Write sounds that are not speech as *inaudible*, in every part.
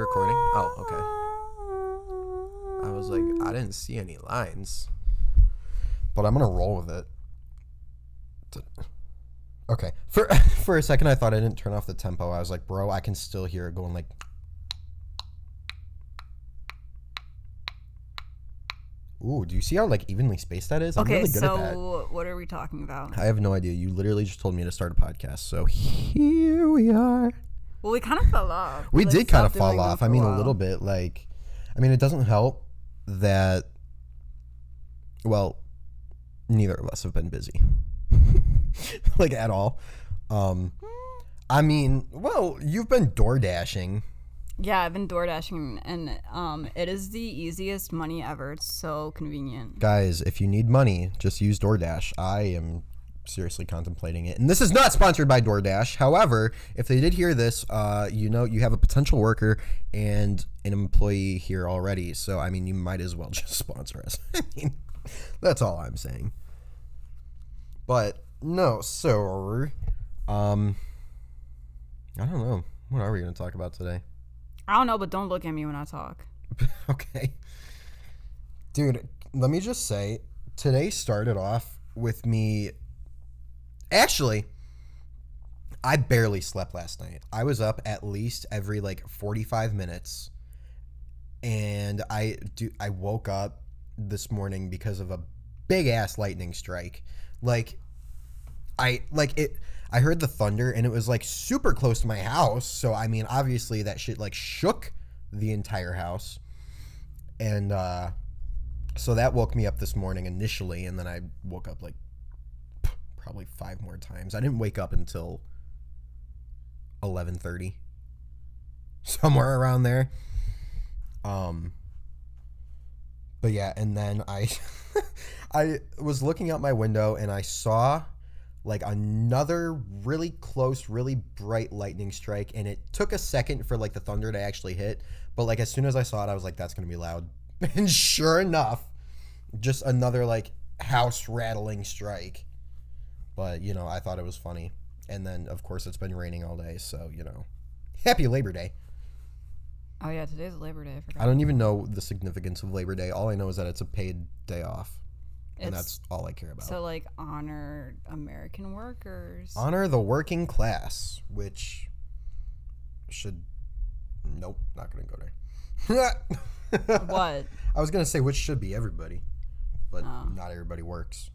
recording? Oh, okay. I was like, I didn't see any lines. But I'm gonna roll with it. Okay. For *laughs* for a second I thought I didn't turn off the tempo. I was like, bro, I can still hear it going like Ooh, do you see how like evenly spaced that is? I'm Okay, really good at that. so what are we talking about? I have no idea. You literally just told me to start a podcast. So here we are. Well, we kind of fell off. We like, did kind of fall off. I mean, a while. little bit. Like, I mean, it doesn't help that, well, neither of us have been busy, *laughs* like at all. Um, I mean, well, you've been door dashing. Yeah, I've been door dashing, and um, it is the easiest money ever. It's so convenient. Guys, if you need money, just use DoorDash. I am seriously contemplating it. And this is not sponsored by DoorDash. However, if they did hear this, uh, you know you have a potential worker and an employee here already. So, I mean, you might as well *laughs* just sponsor us. *laughs* I mean, that's all I'm saying. But, no, so, um, I don't know. What are we going to talk about today? I don't know, but don't look at me when I talk. *laughs* okay. Dude, let me just say, today started off with me. Actually, I barely slept last night. I was up at least every like 45 minutes. And I do I woke up this morning because of a big ass lightning strike. Like I like it I heard the thunder and it was like super close to my house. So I mean, obviously that shit like shook the entire house. And uh so that woke me up this morning initially and then I woke up like probably five more times. I didn't wake up until 11:30 *laughs* somewhere around there. Um but yeah, and then I *laughs* I was looking out my window and I saw like another really close, really bright lightning strike, and it took a second for like the thunder to actually hit. But like as soon as I saw it, I was like, "That's gonna be loud." *laughs* And sure enough, just another like house rattling strike. But you know, I thought it was funny. And then of course it's been raining all day, so you know, happy Labor Day. Oh yeah, today's Labor Day. I forgot. I don't even know the significance of Labor Day. All I know is that it's a paid day off, and It's that's all I care about. So like honor American workers. honor the working class, which should. Nope, not gonna go there. *laughs* what? I was gonna say which should be everybody, but Oh. not everybody works.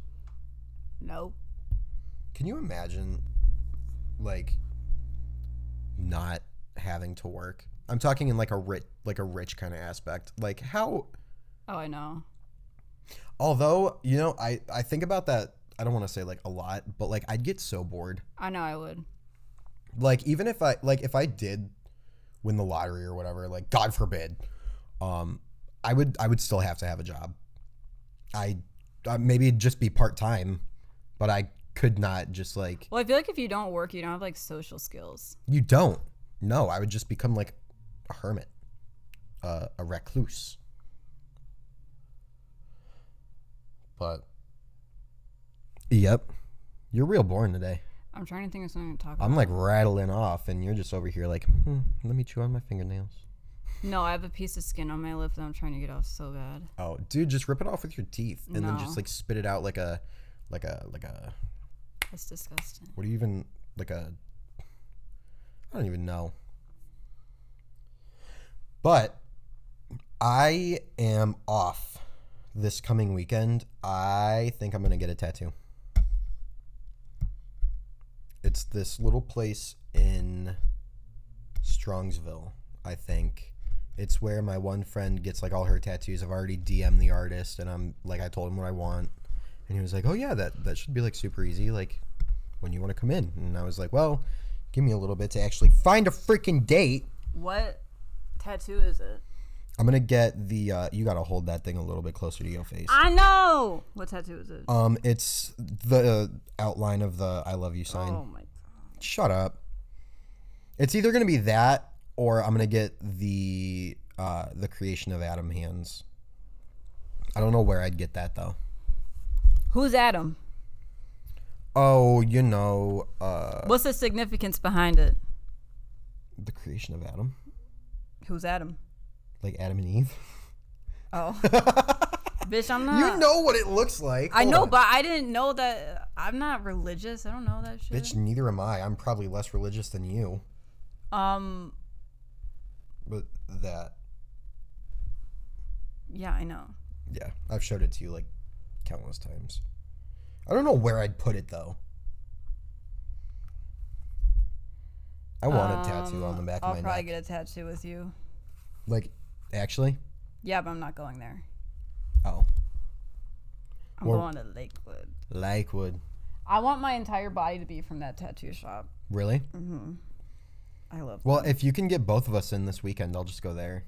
Nope. Can you imagine, like, not having to work? I'm talking in like a rich, like a rich kind of aspect. Like how, Oh, I know. although you know, I I think about that. I don't want to say like a lot, but like I'd get so bored. I know I would. like even if i like if i did win the lottery or whatever like god forbid um i would i would still have to have a job i uh, maybe just be part-time but i could not just like Well, I feel like if you don't work, you don't have like social skills. you don't. No i would just become like a hermit. Uh, a recluse. But yep. You're real boring today. I'm trying to think of something to talk about. i'm like rattling off and you're just over here like hmm, let me chew on my fingernails. No, I have a piece of skin on my lip that I'm trying to get off so bad. Oh, dude, just rip it off with your teeth and then just like spit it out like a like a like a That's disgusting. what do you even like a I don't even know. But I am off this coming weekend. I think I'm to get a tattoo. It's this little place in Strongsville, I think. It's where my one friend gets like all her tattoos. I've already DM'd the artist and I'm like I told him what I want. And he was like, "Oh yeah, that that should be like super easy like when you want to come in." And I was like, "Well, give me a little bit to actually find a freaking date." What tattoo is it? I'm going to get the uh you got to hold that thing a little bit closer to your face. I know. What tattoo is it? Um it's the outline of the I love you sign. oh my. God! Shut up. It's either going to be that or I'm going to get the uh the creation of Adam hands. I don't know where I'd get that though. Who's Adam? Oh, you know, uh What's the significance behind it? the creation of Adam. Who's Adam? Like Adam and Eve. Oh, *laughs* bitch, I'm not. You know what it looks like. I Hold know, on. but I didn't know that. I'm not religious. I don't know that shit. bitch, neither am I. I'm probably less religious than you. Um. But that, Yeah, I know. yeah, I've showed it to you like countless times. I don't know where I'd put it though. I want a tattoo on the back Um, I'll of my probably neck. get a tattoo with you. Like, actually, Yeah, but I'm not going there. oh, I'm Or- going to Lakewood. Lakewood. I want my entire body to be from that tattoo shop. Really? Mhm. I love. Well, if you can get both of us in this weekend, I'll just go there.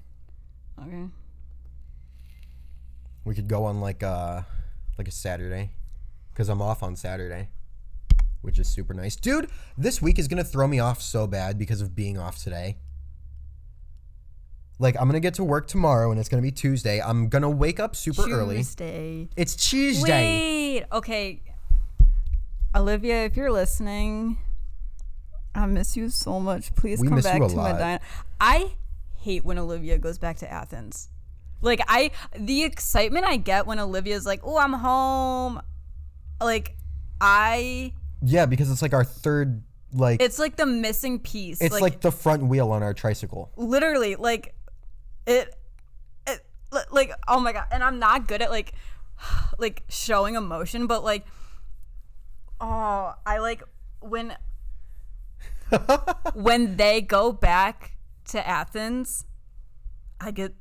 Okay. We could go on like uh like a Saturday, cause I'm off on Saturday, which is super nice, dude. This week is gonna throw me off so bad because of being off today. Like I'm gonna get to work tomorrow, and it's gonna be Tuesday. I'm gonna wake up super early. Tuesday. It's Tuesday. Wait. Okay. Olivia, if you're listening, I miss you so much. Please We come back to. Medina. I hate when Olivia goes back to Athens. Like I the excitement I get when Olivia's like, "Oh, I'm home." Like I Yeah, because it's like our third like it's, like the missing piece. It's like, like the front wheel on our tricycle. literally like it, it like oh my god and i'm not good at like *sighs* like showing emotion but like oh i like when *laughs* when they go back to athens i get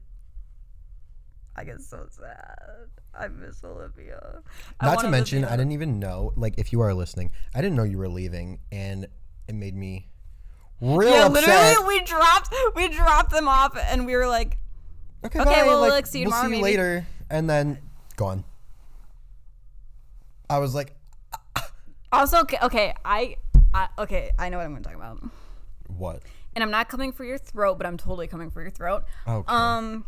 i get so sad i miss olivia Not to Olivia mention, I didn't even know. Like, if you are listening, I didn't know you were leaving, and it made me real yeah upset. literally we dropped we dropped them off and we were like Okay, Okay, bye. well, like, like, see you we'll tomorrow, see you later, and then gone. I was like, Also, okay, okay, I, I, okay, I know what I'm going to talk about, what? and I'm not coming for your throat, but I'm totally coming for your throat. Okay. Um.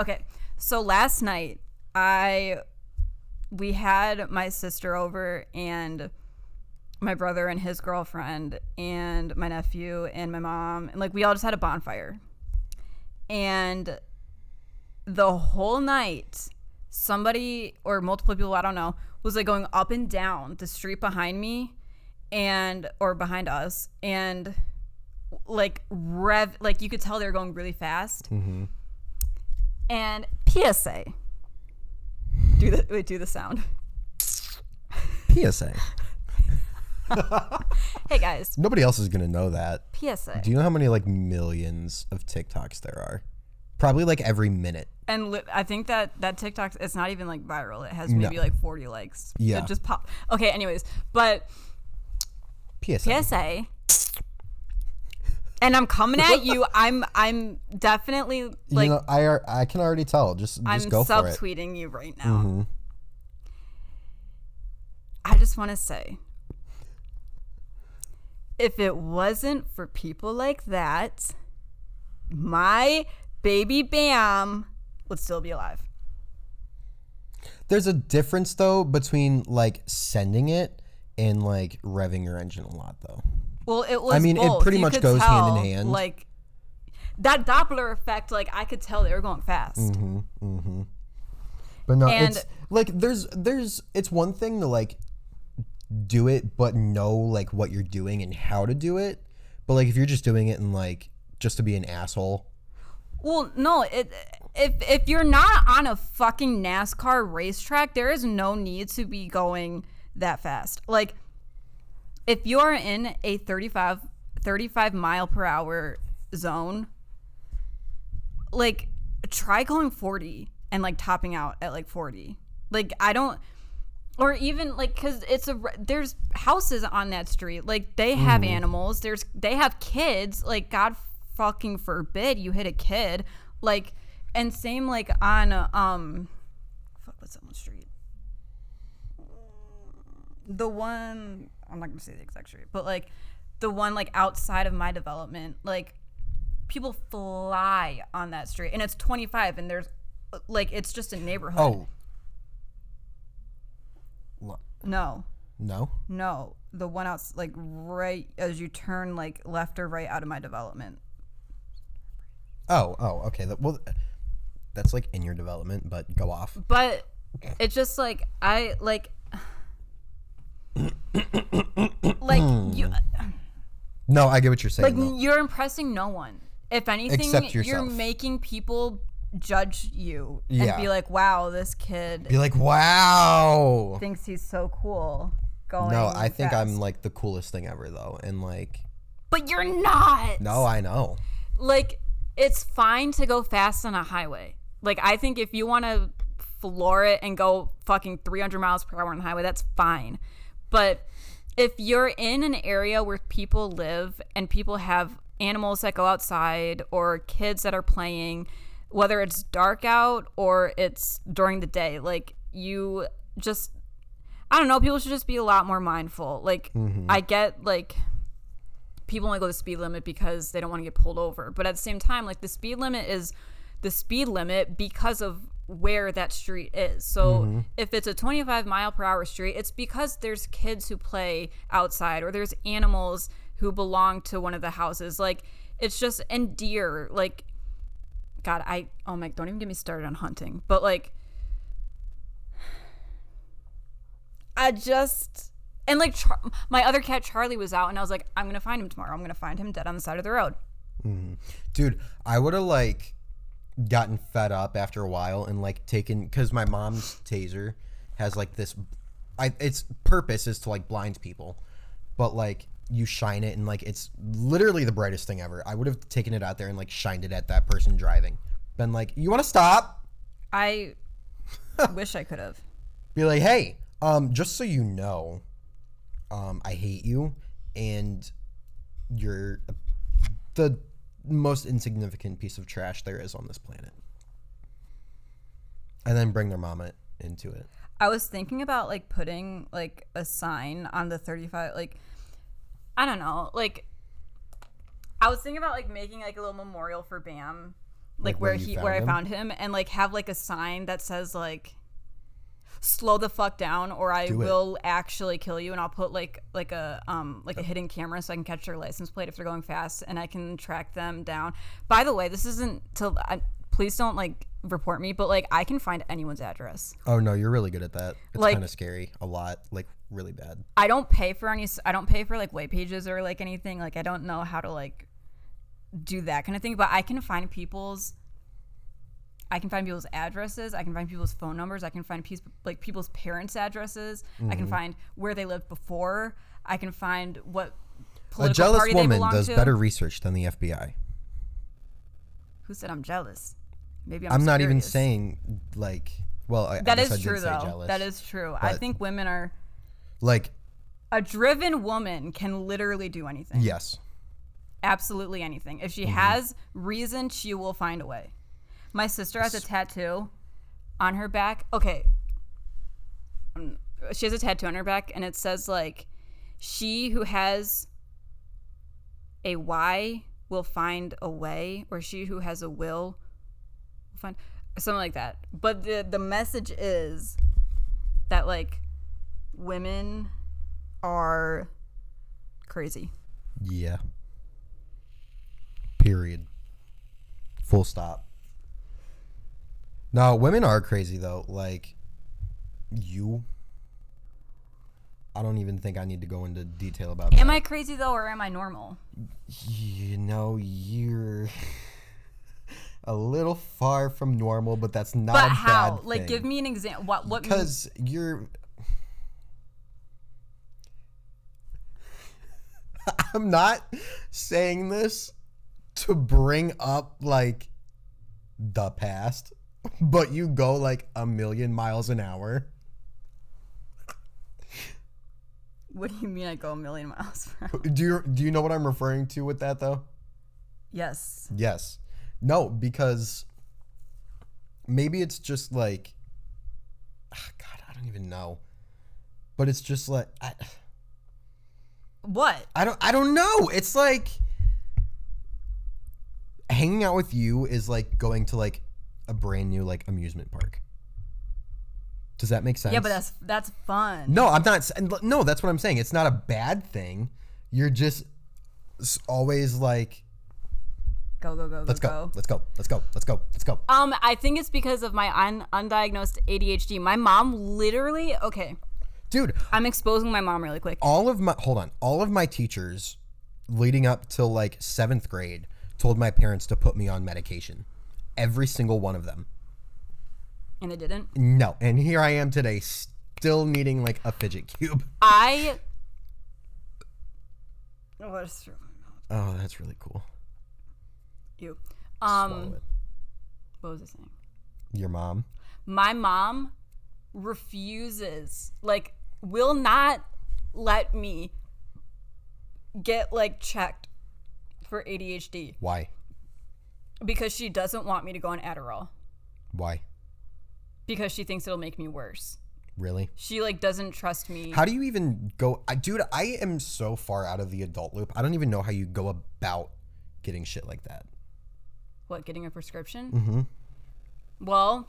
Okay, so last night I, we had my sister over and my brother and his girlfriend and my nephew and my mom and like we all just had a bonfire, and the whole night somebody or multiple people I don't know was like going up and down the street behind me and or behind us and like rev like you could tell they were going really fast Mm-hmm. And PSA do the wait do the sound PSA. *laughs* hey guys Nobody else is gonna know that. PSA Do you know how many like millions of TikToks there are? Probably like every minute. and li- I think that that TikTok it's not even like viral it has maybe No. like 40 likes Yeah. it just pop okay anyways but PSA. PSA. And I'm coming at *laughs* you. I'm I'm definitely like you know, I I can already tell. Just I'm just go for it. subtweeting you right now. Mhm. I just want to say if it wasn't for people like that, my baby Bam would still be alive. There's a difference though between like sending it and like revving your engine a lot though. Well, it was. I mean, it pretty You much goes hand in hand. Like that Doppler effect. Like I could tell they were going fast. Mm-hmm. But no, And- it's like there's there's it's one thing to like do it but know like what you're doing and how to do it. But like if you're just doing it and like just to be an asshole, Well, no, it, if if you're not on a fucking NASCAR racetrack, there is no need to be going that fast. Like if you're in a 35 35 mile per hour zone, like try going 40 and like topping out at like 40. Like I don't or even like cuz it's a there's houses on that street. Like they have animals. There's they have kids. Like god fucking forbid you hit a kid. Like and same like on um fuck what's that one street? The one I'm not going to say the exact street, but like the one like outside of my development, like people fly on that street and it's 25 and there's like it's just a neighborhood. oh No. no, No, the one out like right as you turn like left or right out of my development. Oh, oh, okay. That, well, that's like in your development, but go off. But it's just like I like like hmm. you uh, No, I get what you're saying. like though. you're impressing no one. If anything, Except you're yourself. making people judge you Yeah. and be like, "Wow, this kid Be like, wow. thinks he's so cool." Going No, I think I'm like the coolest thing ever, though, and like, But you're not. no, I know. like it's fine to go fast on a highway. Like I think if you want to floor it and go fucking 300 miles per hour on the highway, that's fine. But if you're in an area where people live and people have animals that go outside or kids that are playing, whether it's dark out or it's during the day, like you just I don't know, people should just be a lot more mindful. Like mm-hmm. I get like people only go the speed limit because they don't want to get pulled over. But at the same time, like the speed limit is the speed limit because of where that street is. So mm-hmm. if it's a 25 mile per hour street, it's because there's kids who play outside or there's animals who belong to one of the houses. Like it's just and deer. Like God, I oh my, don't even get me started on hunting. But like, I just and like Char- my other cat Charlie was out, and I was like, I'm gonna find him tomorrow. I'm gonna find him dead on the side of the road. Mm-hmm. Dude, I would have like gotten fed up after a while and like taken because my mom's taser has like this. I its purpose is to like blind people, but like you shine it and like it's literally the brightest thing ever. I would have taken it out there and like shined it at that person driving. Been like, you want to stop? I *laughs* wish I could have. Be like, hey, um, just so you know, um, I hate you, and you're the most insignificant piece of trash there is on this planet. And then bring their mama into it. I was thinking about like putting like a sign on the 35 like I don't know, like I was thinking about like making like a little memorial for Bam like, Like where where he where I found him and like have like a sign that says like slow the fuck down or I Do will actually kill you and I'll put like like a um like a hidden camera so I can catch their license plate if they're going fast and I can track them down. By the way, this isn't to I, please don't like report me, but like I can find anyone's address. Oh no, you're really good at that. It's Like- kind of scary. A lot, like really bad. I don't pay for any. I don't pay for like white pages or like anything. Like I don't know how to like do that kind of thing. But I can find people's. I can find people's addresses. I can find people's phone numbers. I can find piece, like people's parents' addresses. I Mm-hmm. can find where they lived before. I can find what A jealous party they woman belong does to. better research than the FBI. Who said I'm jealous? Maybe I'm. I'm, not even saying like. Well, I, I That I is true though. jealous. That is true. I think women are. like A driven woman can literally do anything. yes. absolutely anything. If she Mm-hmm. has reason, she will find a way. My sister has a tattoo on her back. Okay. Um, she has a tattoo on her back and it says like she who has a why will find a way or she who has a will will find something like that. But the the message is that like women are crazy. Yeah. Period. Full stop. No, women are crazy though. Like you. I don't even think I need to go into detail about Am that. I crazy though, or am I normal? You know, you're a little far from normal, but that's not But a how? bad Like, thing. give me an example. What? What? because you're *laughs* I'm not saying this to bring up like the past, but you go like a million miles an hour. What do you mean? I go a million miles per hour? Do you do you know what I'm referring to with that though? Yes. Yes. No, because maybe it's just like ah, God, I don't even know. But it's just like I, What? I don't I don't know. It's like hanging out with you is like going to like a brand new like amusement park. Does that make sense? Yeah, but that's that's fun. No, I'm not s- and l- No, that's what I'm saying. It's not a bad thing. You're just always like Go go go Let's go go. Let's go. Let's go. Let's go. Let's go. Um, I think it's because of my un- undiagnosed ADHD. My mom literally. Okay, Dude, I'm exposing my mom really quick. all of my hold on. All of my teachers leading up till like 7th grade told my parents to put me on medication. Every single one of them. And it didn't. No. And here I am today still needing like a fidget cube. I. Oh, that's true. Oh, that's really cool. You. Um, what was I saying? Your mom. My mom refuses, like, will not let me get like checked for ADHD Why? Because she doesn't want me to go on Adderall Why? because she thinks it'll make me worse. Really? She like doesn't trust me. How do you even go? I, dude, I am so far out of the adult loop. I don't even know how you go about getting shit like that. What, getting a prescription? Mm-hmm. Well,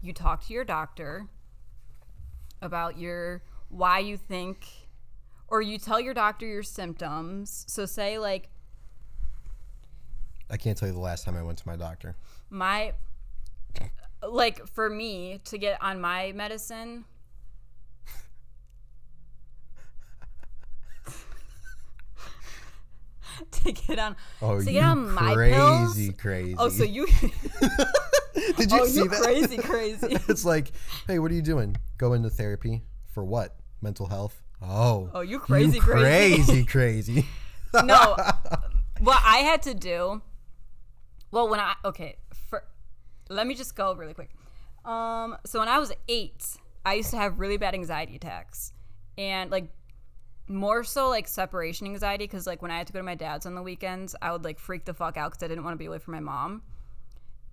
you talk to your doctor about your why you think or you tell your doctor your symptoms. So say like I can't tell you the last time I went to my doctor. my like for me to get on my medicine *laughs* to get on Oh, to you get on my crazy, pills. crazy. Oh, so you *laughs* *laughs* did you Oh, see you that? crazy, crazy. it's like, hey, what are you doing? Go into therapy for what? Mental health. Oh. Oh, you crazy, you crazy. crazy, crazy. no what i had to do well when i okay for let me just go really quick. Um so when i was eight i used to have really bad anxiety attacks and like more so like separation anxiety because like when i had to go to my dad's on the weekends i would like freak the fuck out because i didn't want to be away from my mom.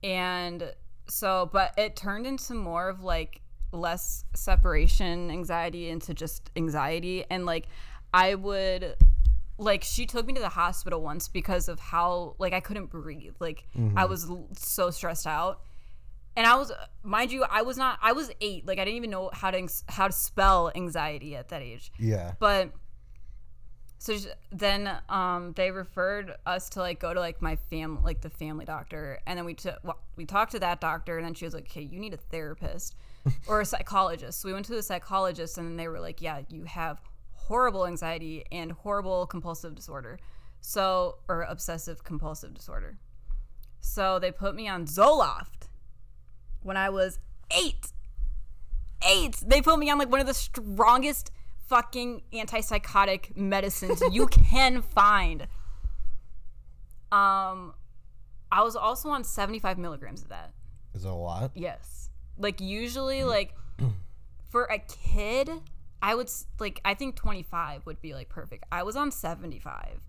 And so but it turned into more of like less separation anxiety into just anxiety. And like i would like she took me to the hospital once because of how like I couldn't breathe. Like I was so stressed out. And I was mind you I was not I was 8. Like I didn't even know how to how to spell anxiety at that age. yeah. But so sh- then um they referred us to like go to like my fam like the family doctor and then we took well, we talked to that doctor and then she was like, "Okay, you need a therapist or a psychologist." So we went to the psychologist and then they were like, "Yeah, you have horrible anxiety and horrible compulsive disorder." So or obsessive compulsive disorder. So they put me on Zoloft when I was 8 eight. They put me on like one of the strongest fucking antipsychotic medicines *laughs* you can find. Um, I was also on 75 milligrams of that. Is it a lot? Yes. Like usually, like *clears throat* for a kid, I would like I think 25 would be like perfect. I was on 75.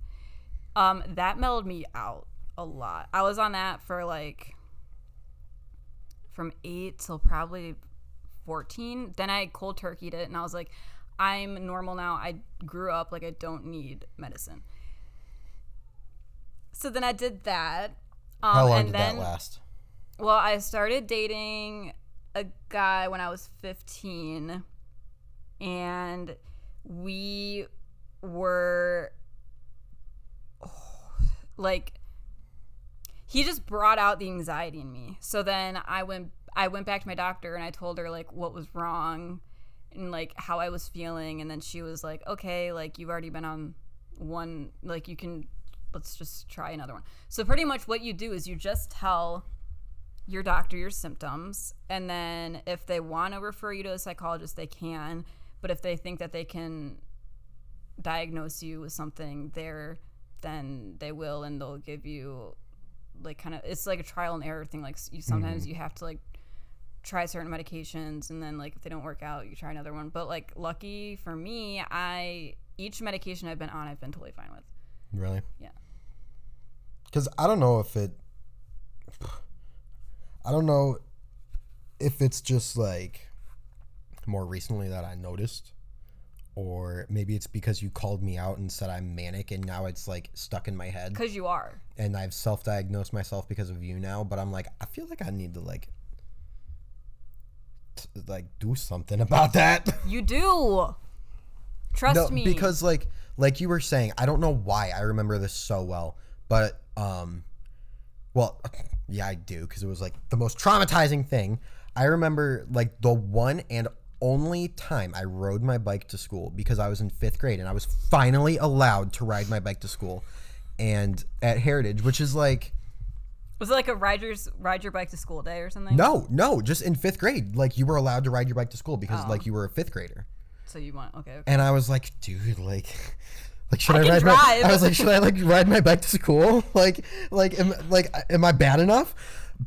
Um, that mellowed me out a lot. I was on that for like from eight till probably 14. Then I cold turkeyed it, and I was like, I'm normal now. I grew up like I don't need medicine. So then I did that. Um, How long and did then, that last? well, I started dating a guy when I was 15, and we were *sighs* like he just brought out the anxiety in me. So then I went I went back to my doctor and I told her like what was wrong and like how I was feeling and then she was like, "Okay, like you've already been on one like you can let's just try another one." So pretty much what you do is you just tell your doctor your symptoms and then if they want to refer you to a psychologist they can but if they think that they can diagnose you with something there then they will and they'll give you like kind of it's like a trial and error thing like you mm-hmm. sometimes you have to like try certain medications and then like if they don't work out you try another one but like lucky for me i each medication i've been on i've been totally fine with Really? Yeah. Because I don't know if it. I don't know if it's just like more recently that I noticed, or maybe it's because you called me out and said I'm manic, and now it's like stuck in my head, because you are and I've self-diagnosed myself because of you now. But I'm like, I feel like I need to like, t- like do something *laughs* about that. you do trust no, me because like like you were saying, I don't know why I remember this so well, but um Well, *laughs* yeah, I do because it was like the most traumatizing thing. I remember like the one and only time I rode my bike to school because I was in fifth grade and I was finally allowed to ride my bike to school, and at Heritage, which is like Was it like a ride your ride your bike to school day or something? no, no, just in fifth grade, like you were allowed to ride your bike to school because Oh. like you were a fifth grader. So you want okay. okay. And I was like, dude, like, *laughs* like should I I, ride drive. my? *laughs* I was like, should I like ride my bike to school? *laughs* Like, like, am, like, am I bad enough?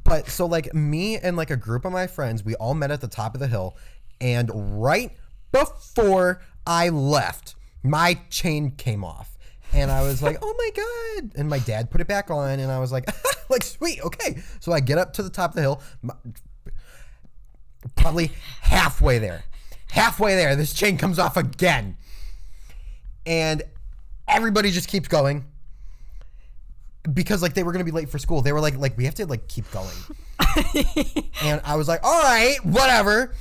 But so like me and like a group of my friends, we all met at the top of the hill, and right before I left, my chain came off. And I was like, *laughs* "Oh my god!" And my dad put it back on, and I was like, *laughs* "Like sweet, okay." So I get up to the top of the hill, probably halfway there. Halfway there, this chain comes off again. And everybody just keeps going. Because like they were gonna be late for school. They were like, like, we have to like keep going. *laughs* and I was like, all right, whatever.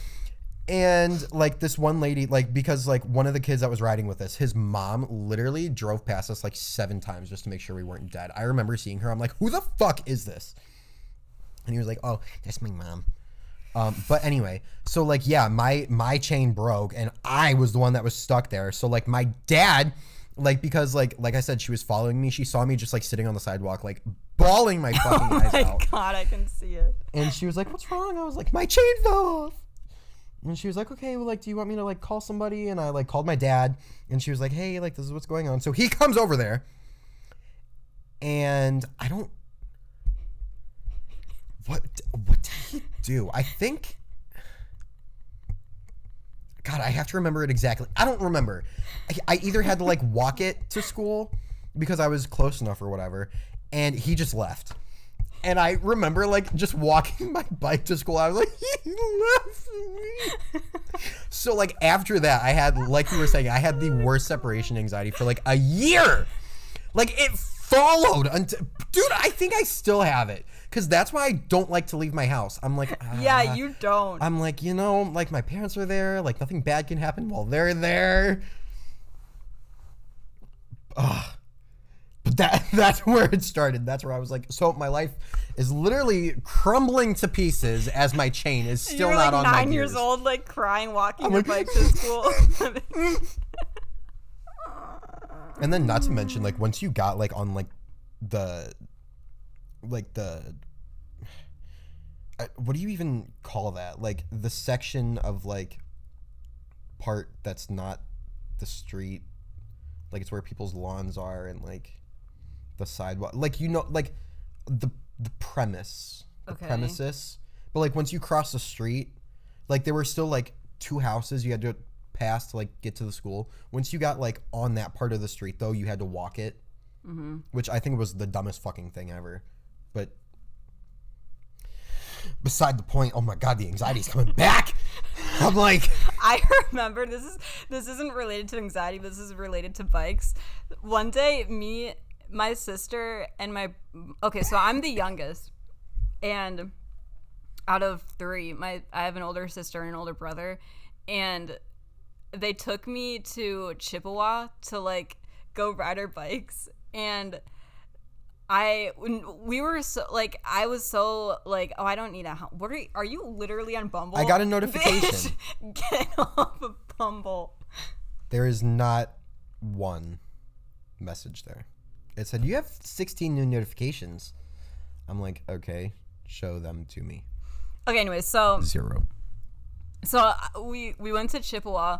And like this one lady, like because like one of the kids that was riding with us, his mom literally drove past us like seven times just to make sure we weren't dead. I remember seeing her. I'm like, who the fuck is this? And he was like, oh, that's my mom. Um, but anyway, so like yeah, my my chain broke and I was the one that was stuck there. So like my dad, like because like like I said, she was following me. She saw me just like sitting on the sidewalk, like bawling my *laughs* fucking Oh eyes my out. god, I can see it. And she was like, "What's wrong?" I was like, "My chain fell off." And she was like, "Okay, well, like, do you want me to like call somebody?" And I like called my dad, and she was like, "Hey, like, this is what's going on." So he *laughs* comes over there, and I don't. What what did he do? I think. God, I have to remember it exactly. I don't remember. I, I either had to like walk it to school because I was close enough or whatever, and he just left. And I remember like just walking *laughs* my bike to school. I was like, *laughs* he left me. *laughs* so like after that, I had like you were saying, I had the worst separation anxiety for like a year. Like it followed until, dude. I think I still have it because that's why I don't like to leave my house. I'm like, Yeah, "Ah." you don't. I'm like, you know, like my parents are there. Like nothing bad can happen while they're there. Ugh. *laughs* That that's where it started. That's where I was like, so my life is literally crumbling to pieces as my chain is still You're not like on nine years gears. old, like crying, walking your like- bike to school. *laughs* And then not to mention like once you got like on like the like the uh, what do you even call that? Like the section of like part that's not the street. Like it's where people's lawns are and like the sidewalk. Like you know like the the premise. The Okay. premises. But like once you cross the street, like there were still like two houses you had to pass to like get to the school. Once you got like on that part of the street though, you had to walk it. Mm-hmm. Which I think was the dumbest fucking thing ever. But beside the point, oh my god, the anxiety's coming back. *laughs* I'm like *laughs* I remember this is this isn't related to anxiety. This is related to bikes. One day, me, my sister, and my okay, so I'm the youngest, and out of three, my I have an older sister and an older brother, and they took me to Chippewa to like go ride our bikes, and I we were so like I was so like oh I don't need a what are you, are you literally on Bumble? I got a notification. Bitch, *laughs* get off of Bumble. there is not one message there. It said you have 16 new notifications. I'm like, okay, show them to me. Okay, anyway, so Zero. so uh, we we went to Chippewa,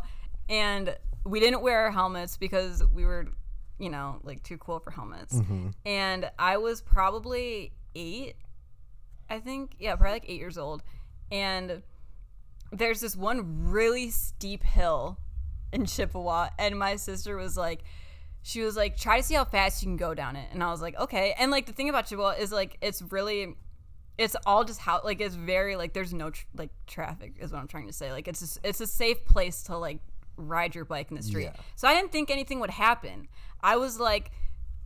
and we didn't wear our helmets because we were, you know, like too cool for helmets. And I was probably eight, I think. Yeah, probably like eight years old. And there's this one really steep hill in Chippewa, and my sister was like. She was like, try to see how fast you can go down it. And I was like, okay. And like the thing about Chippewa is like, it's really, it's all just how like it's very like there's no tr- like traffic is what I'm trying to say. Like it's just, it's a safe place to like ride your bike in the street. Yeah. So I didn't think anything would happen. I was like,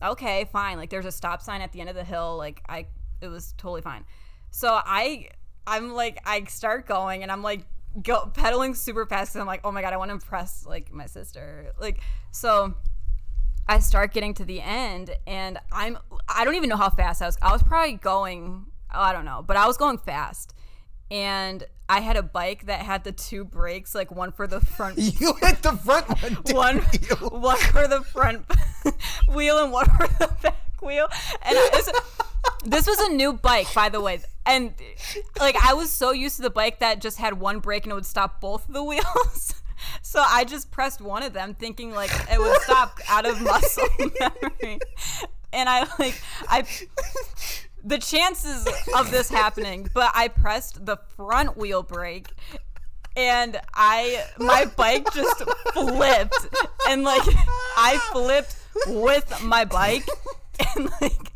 okay, fine. Like there's a stop sign at the end of the hill. Like I, it was totally fine. So I, I'm like, I start going and I'm like, go pedaling super fast. And I'm like, oh my god, I want to impress like my sister. Like so. I start getting to the end and I'm I don't even know how fast I was. I was probably going oh, I don't know, but I was going fast. And I had a bike that had the two brakes, like one for the front *laughs* You hit the front one. one *laughs* one for the front *laughs* wheel and one for the back wheel. And I, this, this was a new bike, by the way. And like I was so used to the bike that just had one brake and it would stop both of the wheels. *laughs* So I just pressed one of them, thinking like it would stop *laughs* out of muscle memory. And I like I the chances of this happening, but I pressed the front wheel brake and I my bike just flipped. And like I flipped with my bike. And like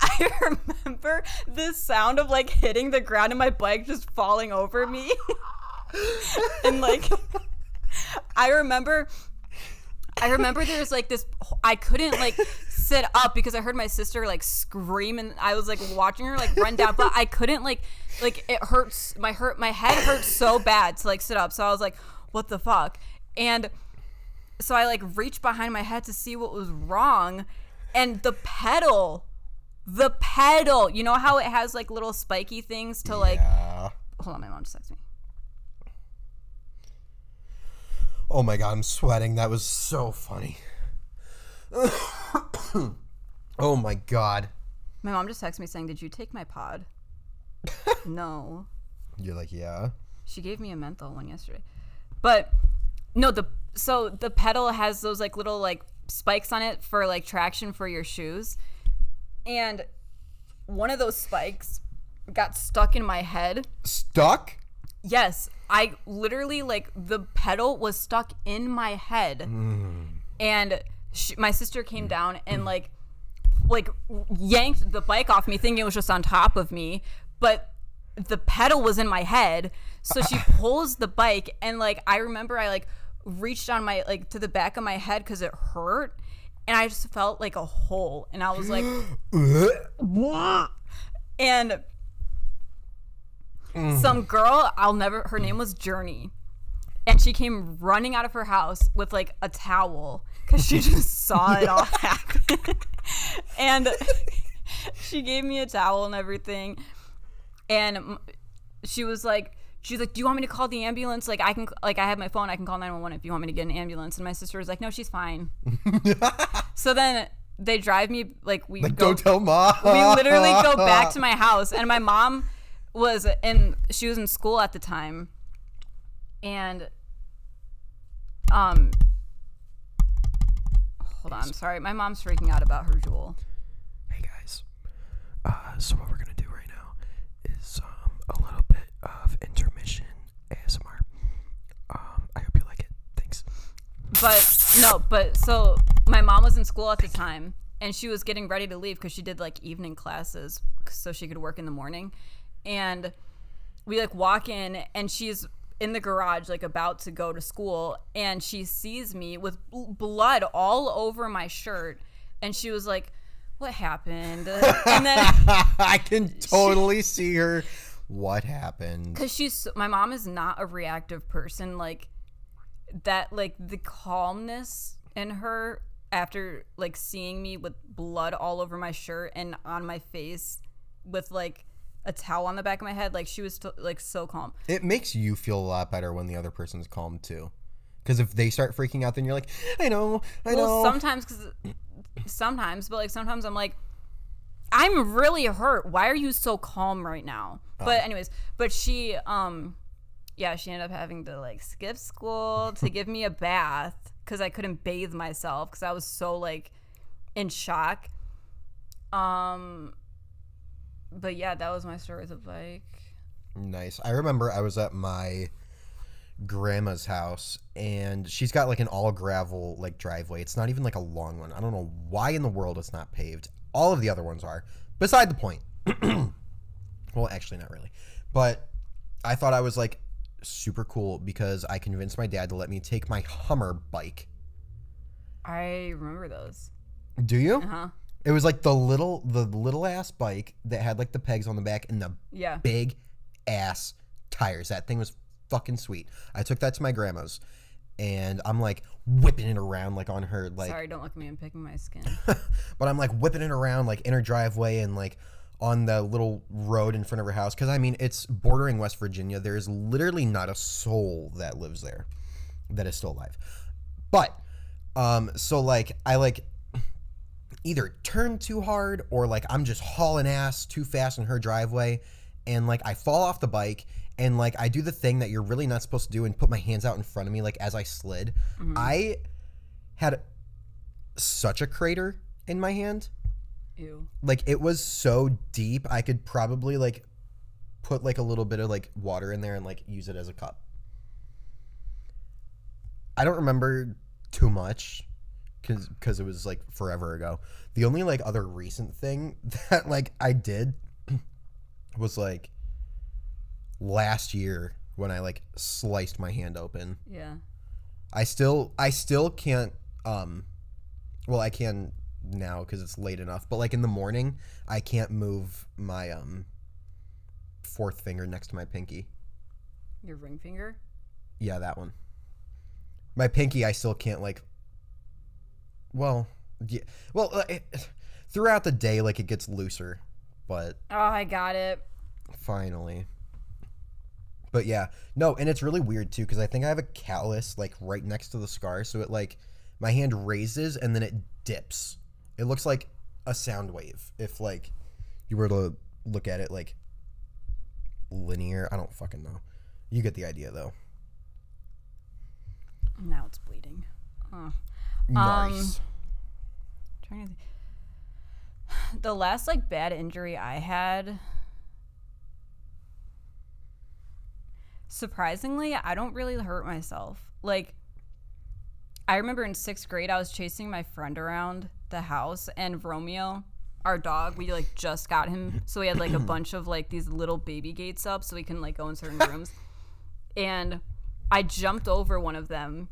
I remember the sound of like hitting the ground and my bike just falling over me. *laughs* And like I remember I remember there was like this I couldn't like sit up because I heard my sister like scream and I was like watching her like run down but I couldn't like like it hurts my hurt my head hurts so bad to like sit up so I was like what the fuck and so I like reached behind my head to see what was wrong and the pedal the pedal you know how it has like little spiky things to like Yeah. hold on my mom just texted me Oh my god, I'm sweating. That was so funny. *coughs* oh my god. my mom just texted me saying did you take my pod *laughs* no You're like, yeah. She gave me a menthol one yesterday. But no, the so the pedal has those like little like spikes on it for like traction for your shoes. And one of those spikes got stuck in my head. Stuck? Yes, I literally like the pedal was stuck in my head. Mm. And she, my sister came down and like like yanked the bike off me thinking it was just on top of me, but the pedal was in my head. So she *laughs* pulls the bike and like I remember I like reached on my like to the back of my head cuz it hurt. And I just felt like a hole. And I was like *gasps* uh-huh. What and Mm. some girl I'll never her name was Journey. And she came running out of her house with like a towel because she *laughs* just saw it all happen. *laughs* And *laughs* she gave me a towel and everything. And she was like she's like do you want me to call the ambulance? Like i can like i have my phone i can call 911 if you want me to get an ambulance. And my sister was like no she's fine. So then they drive me like we Like, go don't tell mom. we literally go back to my house and my mom was in she was in school at the time and um hold on sorry my mom's freaking out about her Juul Hey guys. Uh, so what we're gonna do right now is um, a little bit of intermission ASMR. Um, I hope you like it. Thanks. but no but so my mom was in school at the time and she was getting ready to leave because she did like evening classes so she could work in the morning and we like walk in and she's in the garage like about to go to school and she sees me with bl- blood all over my shirt and she was like what happened and then *laughs* I can totally see her. What happened? because she's my mom is not a reactive person like that like the calmness in her after like seeing me with blood all over my shirt and on my face with like a towel on the back of my head like she was t- like so calm. It makes you feel a lot better when the other person's calm too. Because if they start freaking out, then you're like, I know, I well know. sometimes because sometimes but like sometimes i'm like i'm really hurt. Why are you so calm right now? But anyways but she um yeah she ended up having to like skip school *laughs* to give me a bath because i couldn't bathe myself because i was so like in shock. Um but yeah that was my story with a bike Nice. I remember I was at my grandma's house and she's got like an all gravel like driveway. It's not even like a long one. I don't know why in the world it's not paved. All of the other ones are. Beside the point. *clears throat* well, actually not really. But I thought I was like super cool because I convinced my dad to let me take my Hummer bike. i remember those Do you? uh-huh It was like the little the little ass bike that had like the pegs on the back and the yeah big ass tires. That thing was fucking sweet. I took that to my grandma's and I'm like, whipping it around like on her like Sorry, don't look at me. I'm picking my skin. *laughs* but I'm like whipping it around like in her driveway and like on the little road in front of her house because I mean it's bordering West Virginia. There is literally not a soul that lives there that is still alive. But um, so like I like either turn too hard or like I'm just hauling ass too fast in her driveway and like I fall off the bike and like I do the thing that you're really not supposed to do and put my hands out in front of me like as I slid. Mm-hmm. I had such a crater in my hand. Ew. Like it was so deep I could probably like put like a little bit of like water in there and like use it as a cup. I don't remember too much cuz it was like forever ago. The only like other recent thing *laughs* that like I did *clears throat* was like last year when I like sliced my hand open. Yeah. I still I still can't um well I can now cuz it's late enough, but like in the morning I can't move my um fourth finger next to my pinky. Your ring finger. Yeah, that one. My pinky I still can't like well, yeah, well uh, it, throughout the day like it gets looser, but Oh, I got it. finally. But yeah, no, and it's really weird too because I think I have a callus like right next to the scar, so it like my hand raises and then it dips. It looks like a sound wave if like you were to look at it like linear. I don't fucking know. You get the idea though. Now it's bleeding. Oh. Nice. Um, trying to think. *sighs* The last like bad injury I had. Surprisingly, I don't really hurt myself. Like, I remember in sixth grade, I was chasing my friend around the house, and Romeo, our dog, we like just got him, *coughs* so we had like a bunch of like these little baby gates up, so we can like go in certain *laughs* rooms. And I jumped over one of them,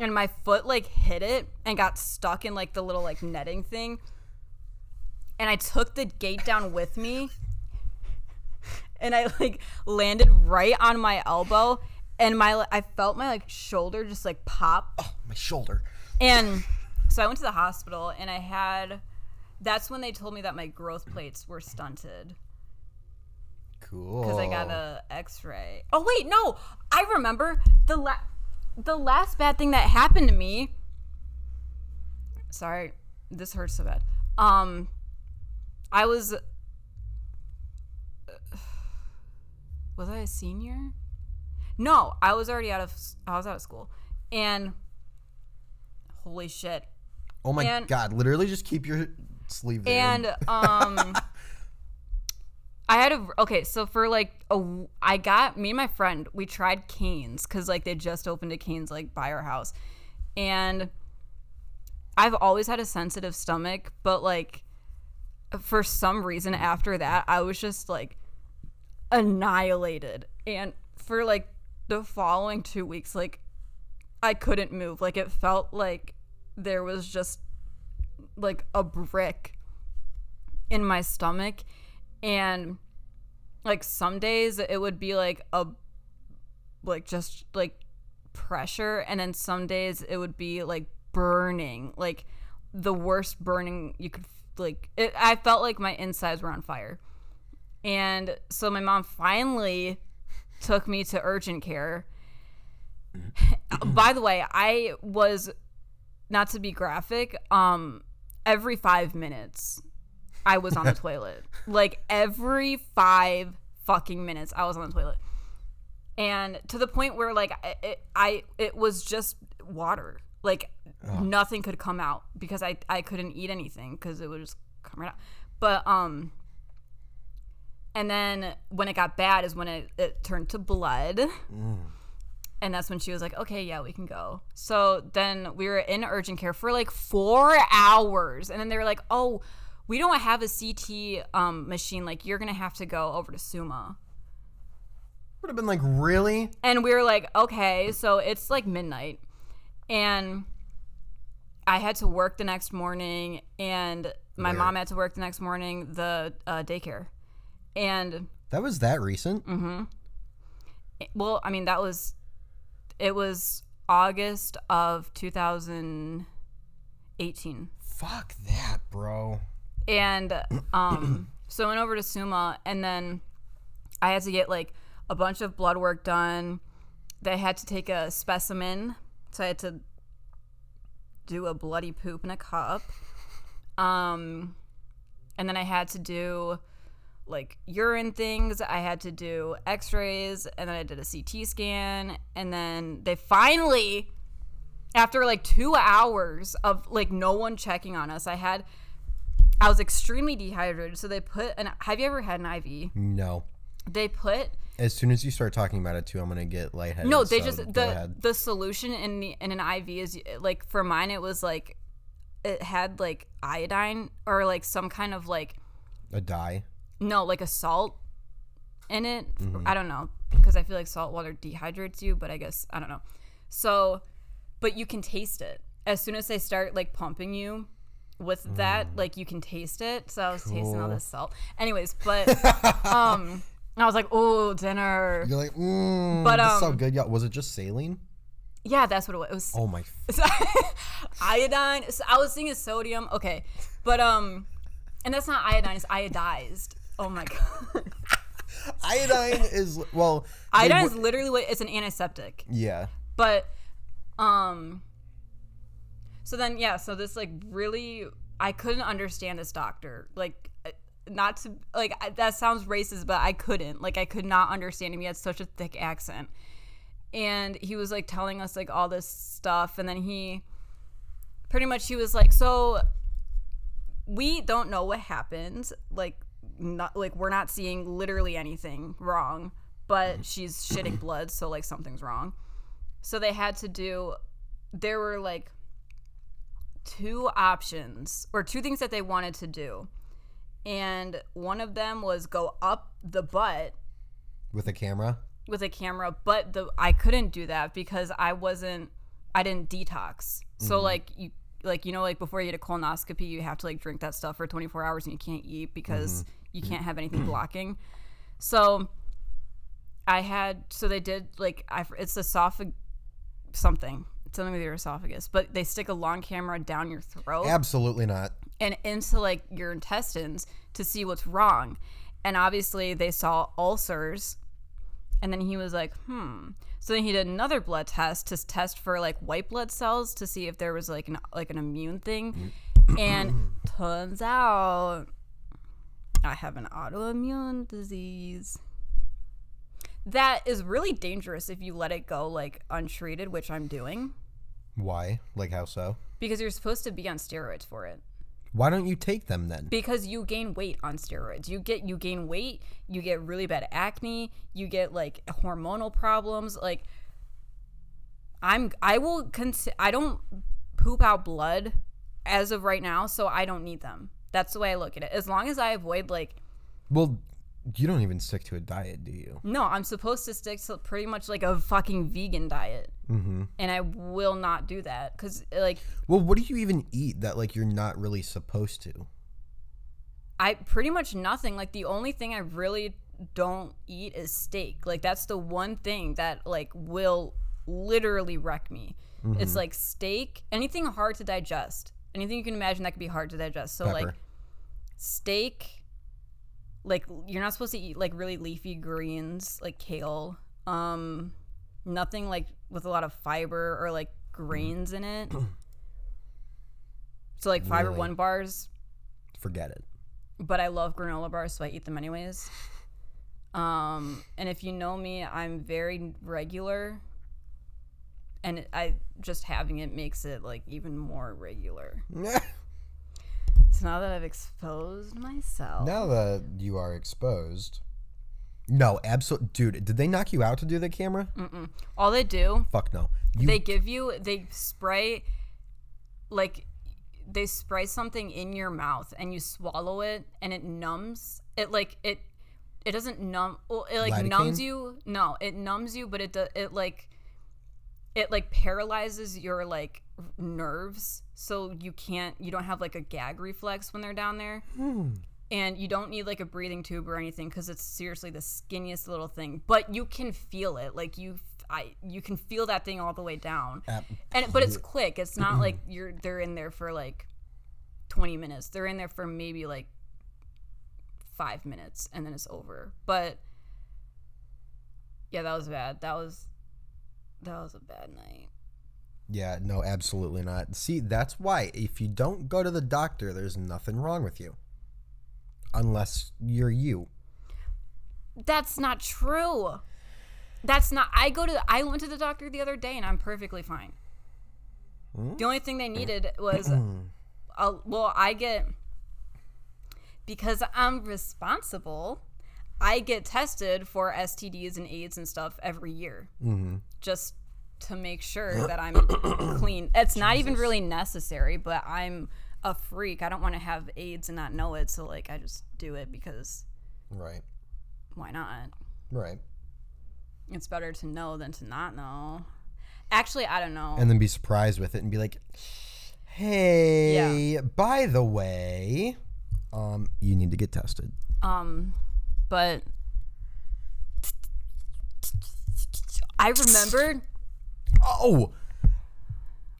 and my foot like hit it and got stuck in like the little like netting thing. And I took the gate down with me, and I like landed right on my elbow, and my I felt my like shoulder just like pop. oh, my shoulder. And so I went to the hospital and I had that's when they told me that my growth plates were stunted Cool. because I got a x-ray. Oh wait, no. I remember the la- the last bad thing that happened to me. Sorry, this hurts so bad. Um I was Was I a senior? No, I was already out of I was out of school. And holy shit. Oh my and- god! Literally, just keep your sleeve there. And um *laughs* I had a okay, so for like a I got me and my friend, we tried Canes cuz like they just opened a Canes like by our house. And I've always had a sensitive stomach, but like for some reason after that, I was just like annihilated. And for like the following 2 weeks like I couldn't move. Like it felt like there was just like a brick in my stomach and like some days it would be like a like just like pressure. And then some days it would be like burning. Like the worst burning you could like it, i felt like my insides were on fire. And so my mom finally took me to urgent care. By the way i was not to be graphic um every five minutes i was on the toilet. *laughs* Like every five fucking minutes i was on the toilet. And to the point where like I- it, I it was just water. Like nothing could come out because i i couldn't eat anything because it would just come right out. But um and then when it got bad is when it, it turned to blood. And that's when she was like, okay, yeah, we can go. So then we were in urgent care for like four hours. And then they were like, oh, we don't have a CT um, machine. Like, you're going to have to go over to Summa. would have been like, really? And we were like, okay, so it's like midnight. And I had to work the next morning, and my mom had to work the next morning, the uh, daycare. And That was that recent? Mm-hmm. Well, I mean, that was, it was August of 2018. Fuck that, bro. And um *clears throat* so I went over to Summa and then I had to get like a bunch of blood work done. They had to take a specimen, so I had to do a bloody poop in a cup. Um and then I had to do like urine things, I had to do x-rays, and then I did a CT scan, and then they finally after like 2 hours of like no one checking on us, I had I was extremely dehydrated, so they put an. Have you ever had an IV? No. They put As soon as you start talking about it too, I'm gonna get lightheaded. no. They so just the ahead. the solution in the in an IV is like for mine it was like it had like iodine or like some kind of like a dye. no like a salt in it. Mm-hmm. I don't know because I feel like salt water dehydrates you, but I guess I don't know. So, but you can taste it as soon as they start like pumping you with that. Like you can taste it. So I was tasting all Mm. This salt. Anyways, but *laughs* um, I was like, oh, dinner. You're like, mm, But, is so um, good. Yeah, was it just saline? Yeah, that's what it was. It was Oh my. *laughs* iodine. So I was thinking sodium. Okay, but um, and that's not iodine. It's iodized. Oh my god. *laughs* Iodine is well. Iodine is literally what it's an antiseptic. yeah. But um so then yeah, so this like really I couldn't understand this doctor. Like uh, not to like that sounds racist, but I couldn't. Like I could not understand him. He had such a thick accent. And he was like telling us like all this stuff and then he pretty much he was like, "So we don't know what happened. Like not like we're not seeing literally anything wrong, but she's shitting blood, so like something's wrong." So they had to do there were like two options or two things that they wanted to do. And one of them was go up the butt With a camera. with a camera, but the I couldn't do that because I wasn't I didn't detox. So mm-hmm. like you like you know like before you get a colonoscopy, you have to like drink that stuff for 24 hours and you can't eat because mm-hmm. you mm-hmm. can't have anything *clears throat* blocking. So I had so they did like I it's esophag something. Something with your esophagus, but they stick a long camera down your throat Absolutely not. and into like your intestines to see what's wrong. And obviously they saw ulcers. And then he was like, hmm. So then he did another blood test to test for like white blood cells to see if there was like an like an immune thing. and *clears throat* turns out I have an autoimmune disease. That is really dangerous if you let it go like untreated, which I'm doing. Why? Like how so? Because you're supposed to be on steroids for it. Why don't you take them then? because you gain weight on steroids. You get you gain weight, you get really bad acne, you get like hormonal problems. Like I'm I will cons- I don't poop out blood as of right now, so I don't need them. That's the way I look at it. As long as I avoid like Well, you don't even stick to a diet, do you? no, I'm supposed to stick to pretty much like a fucking vegan diet. Mm-hmm. And I will not do that cuz like Well, what do you even eat that like you're not really supposed to? I pretty much nothing. Like the only thing I really don't eat is steak. Like that's the one thing that like will literally wreck me. It's like steak, anything hard to digest. Anything you can imagine that could be hard to digest. So like steak like you're not supposed to eat like really leafy greens like kale. Um nothing like with a lot of fiber or like grains in it. So like fiber Really? one bars Forget it. but I love granola bars, so I eat them anyways. Um, and if you know me, I'm very regular, and it, I just having it makes it like even more regular. *laughs* So now that I've exposed myself, now that you are exposed. No, absolutely, dude. Did they knock you out to do the camera? all they do, Fuck no. You they give you, they spray, like, they spray something in your mouth, and you swallow it, and it numbs. It like it, it doesn't numb. Well, it like numbs you. No, it numbs you, but it do, it like, it like paralyzes your like nerves, so you can't. You don't have like a gag reflex when they're down there. Hmm. And you don't need like a breathing tube or anything because it's seriously the skinniest little thing. But you can feel it. Like you, I you can feel that thing all the way down. And but it's quick. It's not like you're they're in there for like 20 minutes. They're in there for maybe like 5 minutes and then it's over. But yeah, that was bad. That was that was a bad night. Yeah, no, absolutely not. See, that's why if you don't go to the doctor, there's nothing wrong with you. Unless you're you. That's not true. That's not. I go to. I went to the doctor the other day and I'm perfectly fine. Hmm? The only thing they needed *clears throat* was, a, well, I get because I'm responsible. I get tested for STDs and AIDS and stuff every year, Mm-hmm. just to make sure *clears throat* that I'm clean. It's not even really necessary, but I'm a freak. I don't want to have AIDS and not know it, so like I just do it because Right. why not? Right. It's better to know than to not know. Actually, I don't know. And then be surprised with it and be like, hey, by the way, um, you need to get tested. Um, but I remembered Oh,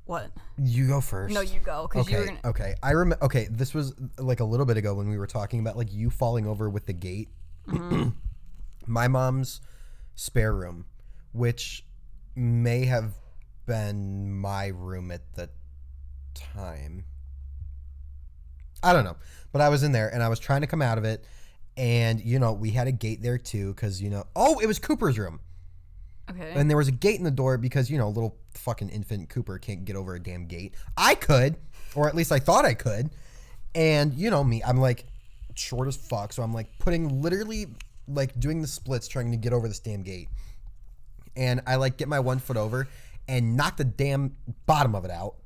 what? you go first. No, you go because you were Okay. gonna. Okay. I remember. Okay. This was like a little bit ago when we were talking about like you falling over with the gate. Mm-hmm. *clears throat* My mom's spare room, which may have been my room at the time. I don't know, but I was in there and I was trying to come out of it, and you know we had a gate there too because you know oh it was Cooper's room. Okay. And there was a gate in the door because, you know, little fucking infant Cooper can't get over a damn gate. I could, or at least I thought I could. And, you know, me, I'm like short as fuck. So I'm like putting literally, like doing the splits trying to get over this damn gate. And I like get my one foot over and knock the damn bottom of it out.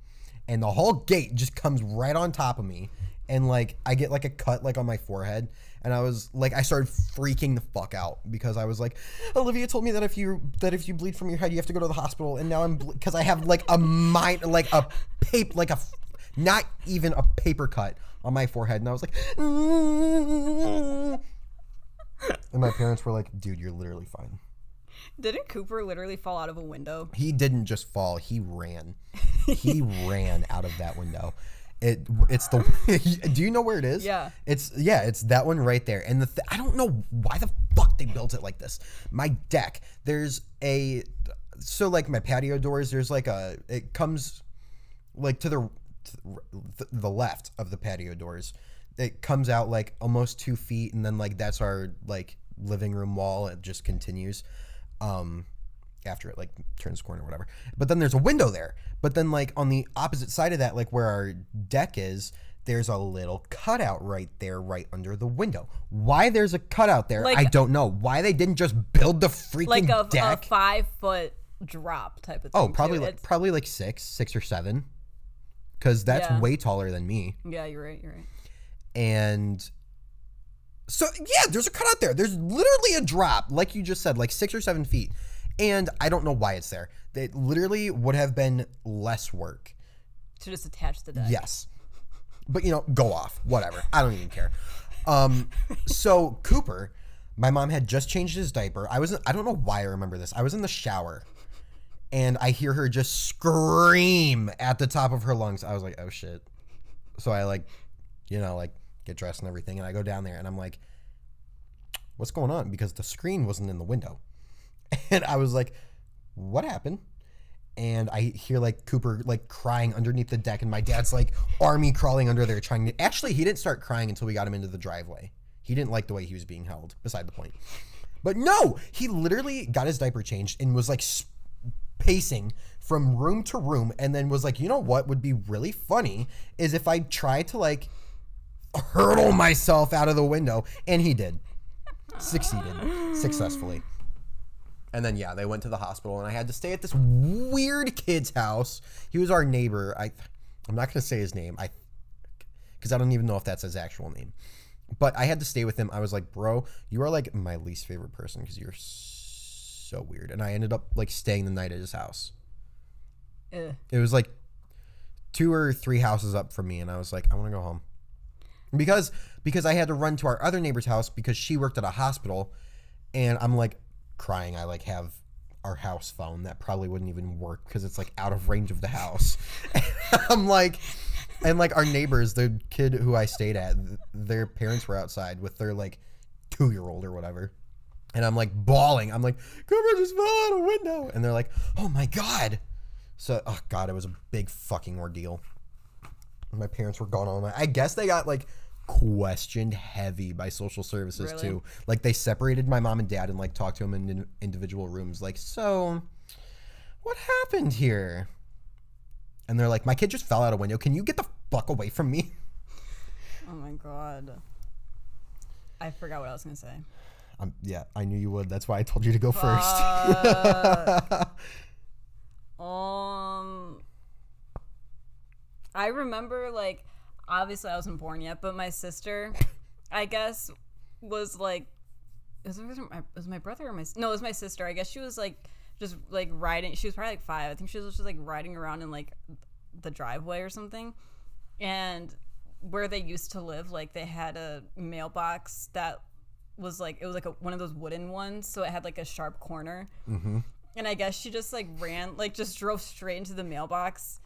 And the whole gate just comes right on top of me. And like I get like a cut like on my forehead. And I was like I started freaking the fuck out because I was like Olivia told me that if you that if you bleed from your head you have to go to the hospital and now I'm because I have like a mind like a paper like a not even a paper cut on my forehead and I was like mm-hmm. and my parents were like dude you're literally fine. Didn't Cooper literally fall out of a window? He didn't just fall; he ran. He *laughs* ran out of that window. It it's the. *laughs* do you know where it is? Yeah. It's yeah, it's that one right there. And the th- I don't know why the fuck they built it like this. My deck, there's a so like my patio doors. There's like a it comes like to the to the left of the patio doors. It comes out like almost two feet, and then like that's our like living room wall. It just continues. Um, after it like turns the corner or whatever. But then there's a window there. But then like on the opposite side of that, like where our deck is, there's a little cutout right there, right under the window. Why there's a cutout there, Like- I don't know. Why they didn't just build the freaking Like a, a five foot drop type of oh, thing. oh, probably too. like It's- probably like six, six or seven, because that's Yeah. way taller than me. yeah, you're right. You're right. and so yeah there's a cutout there there's literally a drop like you just said like six or seven feet and i don't know why it's there. It literally would have been less work. To just attach the deck. yes. But you know go off. Whatever. I don't even care. Um so cooper my mom had just changed his diaper. I was i don't know why i remember this. I was in the shower and i hear her just scream at the top of her lungs. I was like oh shit. So i like you know like get dressed and everything and i go down there and i'm like what's going on? Because the screen wasn't in the window *laughs* and i was like what happened? And i hear like cooper like crying underneath the deck and my dad's like army crawling under there trying to actually he didn't start crying until we got him into the driveway. He didn't like the way he was being held beside the point. But no he literally got his diaper changed and was like pacing from room to room and then was like you know what would be really funny is if i tried to like hurtle myself out of the window and he did. Succeeded successfully and then yeah they went to the hospital and i had to stay at this weird kid's house. He was our neighbor. I i'm not going to say his name. I because i don't even know if that's his actual name. But i had to stay with him. I was like bro you are like my least favorite person because you're so weird. And i ended up like staying the night at his house. Ugh. it was like two or three houses up from me and i was like i want to go home. Because because i had to run to our other neighbor's house because she worked at a hospital and i'm like crying i like have our house phone that probably wouldn't even work because it's like out of range of the house. *laughs* I'm like, and like our neighbors, the kid who I stayed at, their parents were outside with their like two year old or whatever. And I'm like bawling. I'm like, Cooper just fell out a window. And they're like, oh my God. So, oh God, it was a big fucking ordeal. My parents were gone all night. I guess they got like questioned heavy by social services Really? too. Like they separated my mom and dad and like talked to them in in individual rooms. Like, so what happened here? And they're like, my kid just fell out a window. Can you get the fuck away from me? *laughs* Oh my god. I forgot what I was gonna say. Um, yeah, I knew you would. That's why I told you to go first. *laughs* Um, I remember like obviously I wasn't born yet, but my sister, I guess, was like, was it my, was my brother or my no? It was my sister. I guess she was like just like riding. She was probably like five. I think she was just like riding around in like the driveway or something, and where they used to live, like they had a mailbox that was like it was like a, one of those wooden ones, so it had like a sharp corner. Mm-hmm. And I guess she just like ran, like just drove straight into the mailbox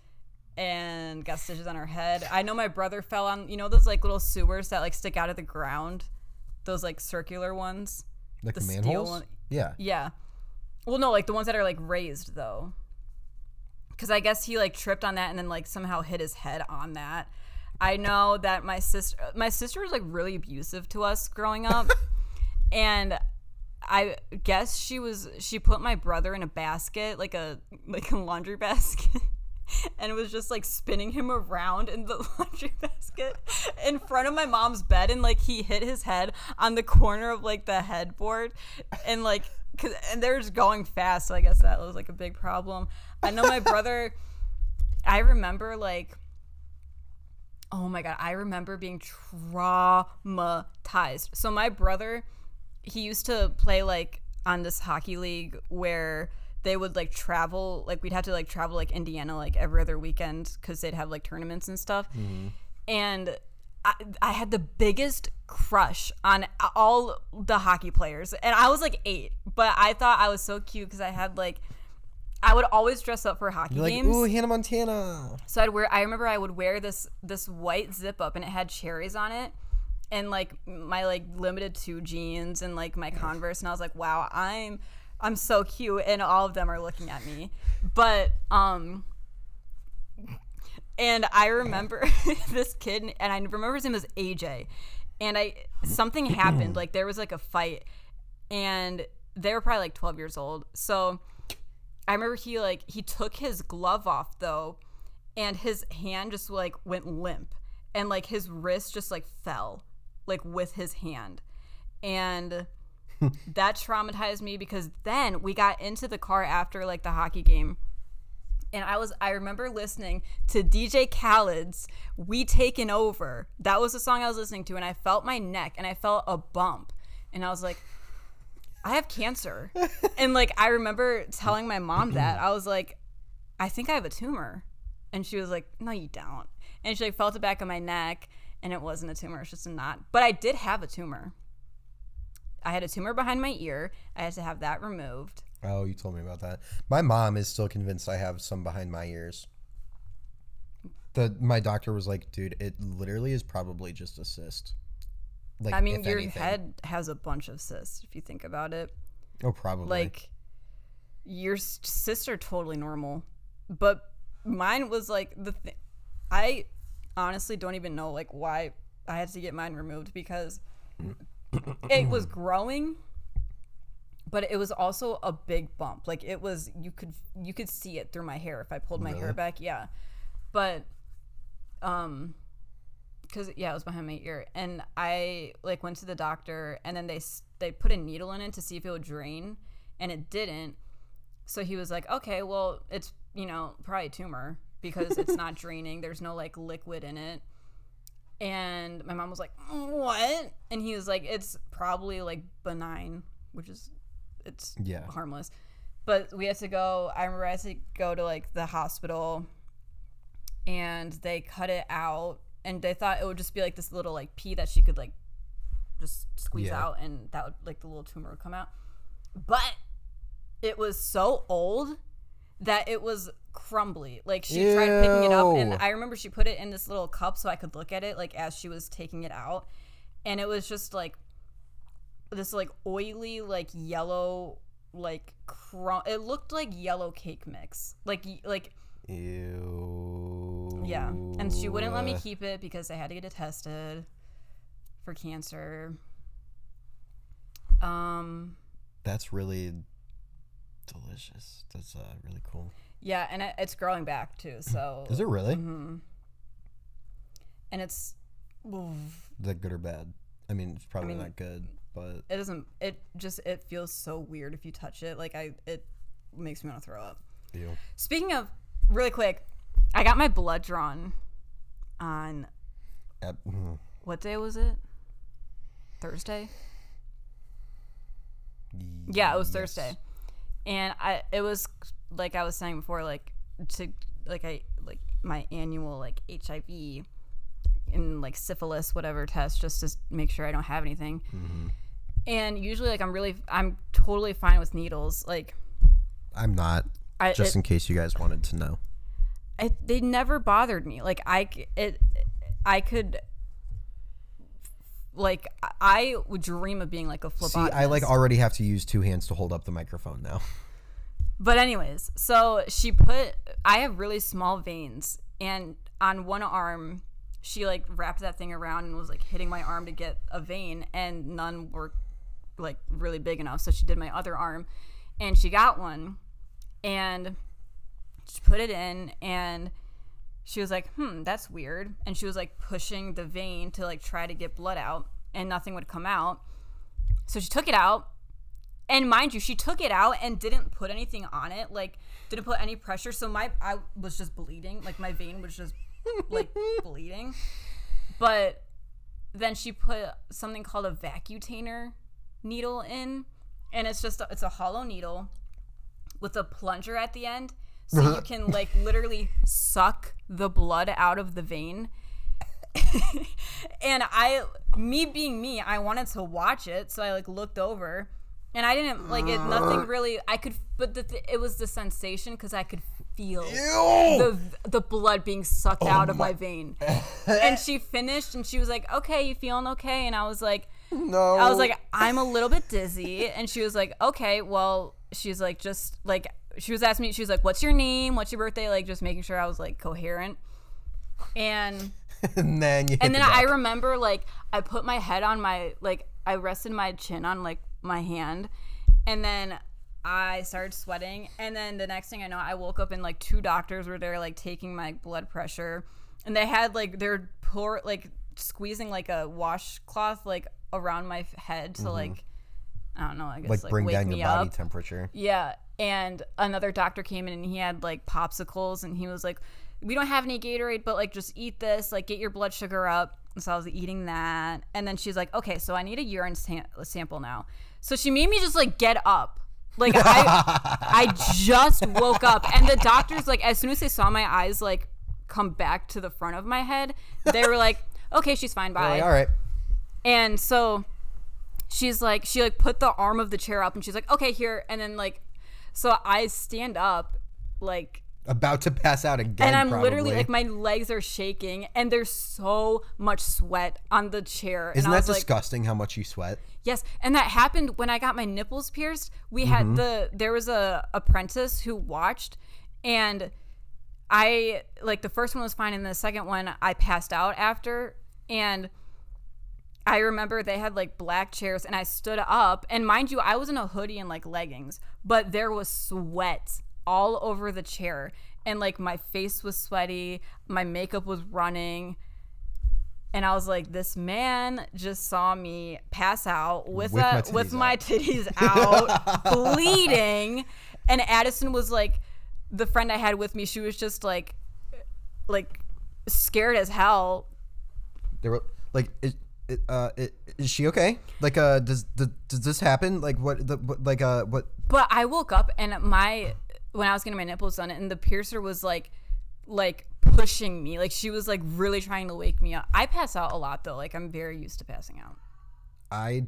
and got stitches on her head. I know my brother fell on, you know, those like little sewers that like stick out of the ground, those like circular ones. like The the manholes? one- Yeah. Yeah. Well, no, like the ones that are like raised though. Because I guess he like tripped on that and then like somehow hit his head on that. I know that my sister, my sister was like really abusive to us growing up, *laughs* and I guess she was she put my brother in a basket like a like a laundry *laughs* basket. *laughs* And it was just like spinning him around in the *laughs* laundry basket in front of my mom's bed, and like he hit his head on the corner of like the headboard, and like, cause, and they're just going fast. So I guess that was like a big problem. I know my brother. *laughs* I remember like oh my god i remember being traumatized so my brother he used to play like on this hockey league where they would like travel like we'd have to like travel like indiana like every other weekend because they'd have like tournaments and stuff mm-hmm. and I, I had the biggest crush on all the hockey players and i was like eight but i thought i was so cute because i had like i would always dress up for hockey like, games ooh, Hannah Montana. so I'd wear. I remember I would wear this this white zip up, and it had cherries on it, and like my like Limited Too jeans and like my Converse, and I was like, wow, I'm I'm so cute, and all of them are looking at me, but um. And I remember *laughs* this kid, and I remember his name was AJ. And I something happened, like there was like a fight, and they were probably like twelve years old. So I remember he like he took his glove off though, and his hand just like went limp, and like his wrist just like fell, like with his hand, and that traumatized me because then we got into the car after like the hockey game. And I was I remember listening to DJ Khaled's We Takin' Over. That was the song I was listening to and I felt my neck and I felt a bump. And I was like, I have cancer. *laughs* and like I remember telling my mom that. I was like, I think I have a tumor. And she was like, No, you don't. And she like felt the back of my neck and it wasn't a tumor, it's just a knot. But I did have a tumor. I had a tumor behind my ear. I had to have that removed. Oh, you told me about that. My mom is still convinced I have some behind my ears. The my doctor was like, dude, it literally is probably just a cyst. Like, I mean, your anything. head has a bunch of cysts if you think about it. Oh, probably. Like your cysts are totally normal, but mine was like the thing. I honestly don't even know like why I had to get mine removed because mm. It was growing, but it was also a big bump. Like it was you could you could see it through my hair if I pulled my hair back. Yeah, but um because yeah, it was behind my ear, and I like went to the doctor, and then they they put a needle in it to see if it would drain, and it didn't. So he was like, okay, well, it's you know probably a tumor because it's not *laughs* draining. There's no like liquid in it. And my mom was like, what? And he was like, it's probably like benign, which is it's Yeah. harmless. But we had to go. I remember I had to go to like the hospital, and they cut it out, and they thought it would just be like this little like pea that she could like just squeeze Yeah. out, and that would like the little tumor would come out. But it was so old that it was crumbly. Like she tried picking it up, and I remember she put it in this little cup so I could look at it like as she was taking it out, and it was just like this like oily like yellow like crum. It looked like yellow cake mix. Like like Ew. yeah, and she wouldn't let me keep it because I had to get it tested for cancer. Um. That's really delicious. That's uh, really cool. Yeah, and it, it's growing back too. So Is it really? Mm-hmm. and it's oof, Is that good or bad? I mean, it's probably mean- not good, but it doesn't. It just it feels so weird if you touch it. Like I, it makes me want to throw up. ew. Speaking of, really quick, I got my blood drawn on Ab- mm. what day was it? Thursday. Yeah, it was Yes. Thursday, and I it was like I was saying before, like to like I like my annual like HIV and like syphilis whatever test just to make sure I don't have anything. Mm-hmm. And usually, like I'm really I'm totally fine with needles. Like I'm not. I Just it, in case you guys wanted to know. I, they never bothered me. Like I it I could. Like I would dream of being like a flip. See. I like already have to use two hands to hold up the microphone now. *laughs* But anyways, so she put I have really small veins and on one arm she like wrapped that thing around and was like hitting my arm to get a vein and none were like really big enough. So she did my other arm and she got one and she put it in and she was like, "Hmm, that's weird." And she was like pushing the vein to like try to get blood out and nothing would come out. So she took it out and mind you, she took it out and didn't put anything on it, like didn't put any pressure. So my I was just bleeding, like my vein was just like *laughs* bleeding. But then she put something called a vacutainer needle in, and it's just a, it's a hollow needle with a plunger at the end, so you *laughs* can like literally suck the blood out of the vein. *laughs* and I, me being me, I wanted to watch it, so I like looked over, and I didn't like it. Nothing really. I could, but the th- it was the sensation because I could feel the the blood being sucked oh out of my vein. *laughs* and she finished, and she was like, "Okay, you feeling okay?" And I was like, No. I was like, I'm a little bit dizzy. And she was like, okay, well, she's like, just like, she was asking me, she was like, what's your name? What's your birthday? Like, just making sure I was like coherent. And, *laughs* and then you and then the I remember like, I put my head on my, like, I rested my chin on like my hand. And then I started sweating. And then the next thing I know, I woke up and like two doctors were there, like taking my blood pressure. And they had like, they're pour, like, squeezing like a washcloth like around my head to like I don't know, I guess Mm-hmm. like like, bring wake down your body up. temperature. Yeah, and another doctor came in and he had like popsicles and he was like, "We don't have any Gatorade, but like just eat this, like get your blood sugar up." And so I was eating that, and then she's like, "Okay, so I need a urine sam- sample now." So she made me just like get up. Like I, I just woke up, and the doctors like as soon as they saw my eyes like come back to the front of my head, they were like, "Okay, she's fine, bye." Like, all right. And so she's like, she like put the arm of the chair up and she's like, okay, here. And then like, so I stand up, like, About to pass out again. and I'm probably. literally like, my legs are shaking and there's so much sweat on the chair. Isn't and that was like, disgusting how much you sweat? Yes, and that happened when I got my nipples pierced. We had mm-hmm. the there was a apprentice who watched and I like the first one was fine and the second one I passed out after and I remember they had like black chairs and I stood up and mind you I was in a hoodie and like leggings, but there was sweat all over the chair and like my face was sweaty, my makeup was running and I was like, this man just saw me pass out with With my a, with titties my out. titties *laughs* out, bleeding. And Addison was like, the friend I had with me, she was just like, like scared as hell. There were like, is, it, uh, is she okay? Like, uh, does the, does this happen? Like, what the what, like uh what? But I woke up and my when I was getting my nipples done, and the piercer was like, like pushing me, like she was like really trying to wake me up. I pass out a lot though. Like I'm very used to passing out. I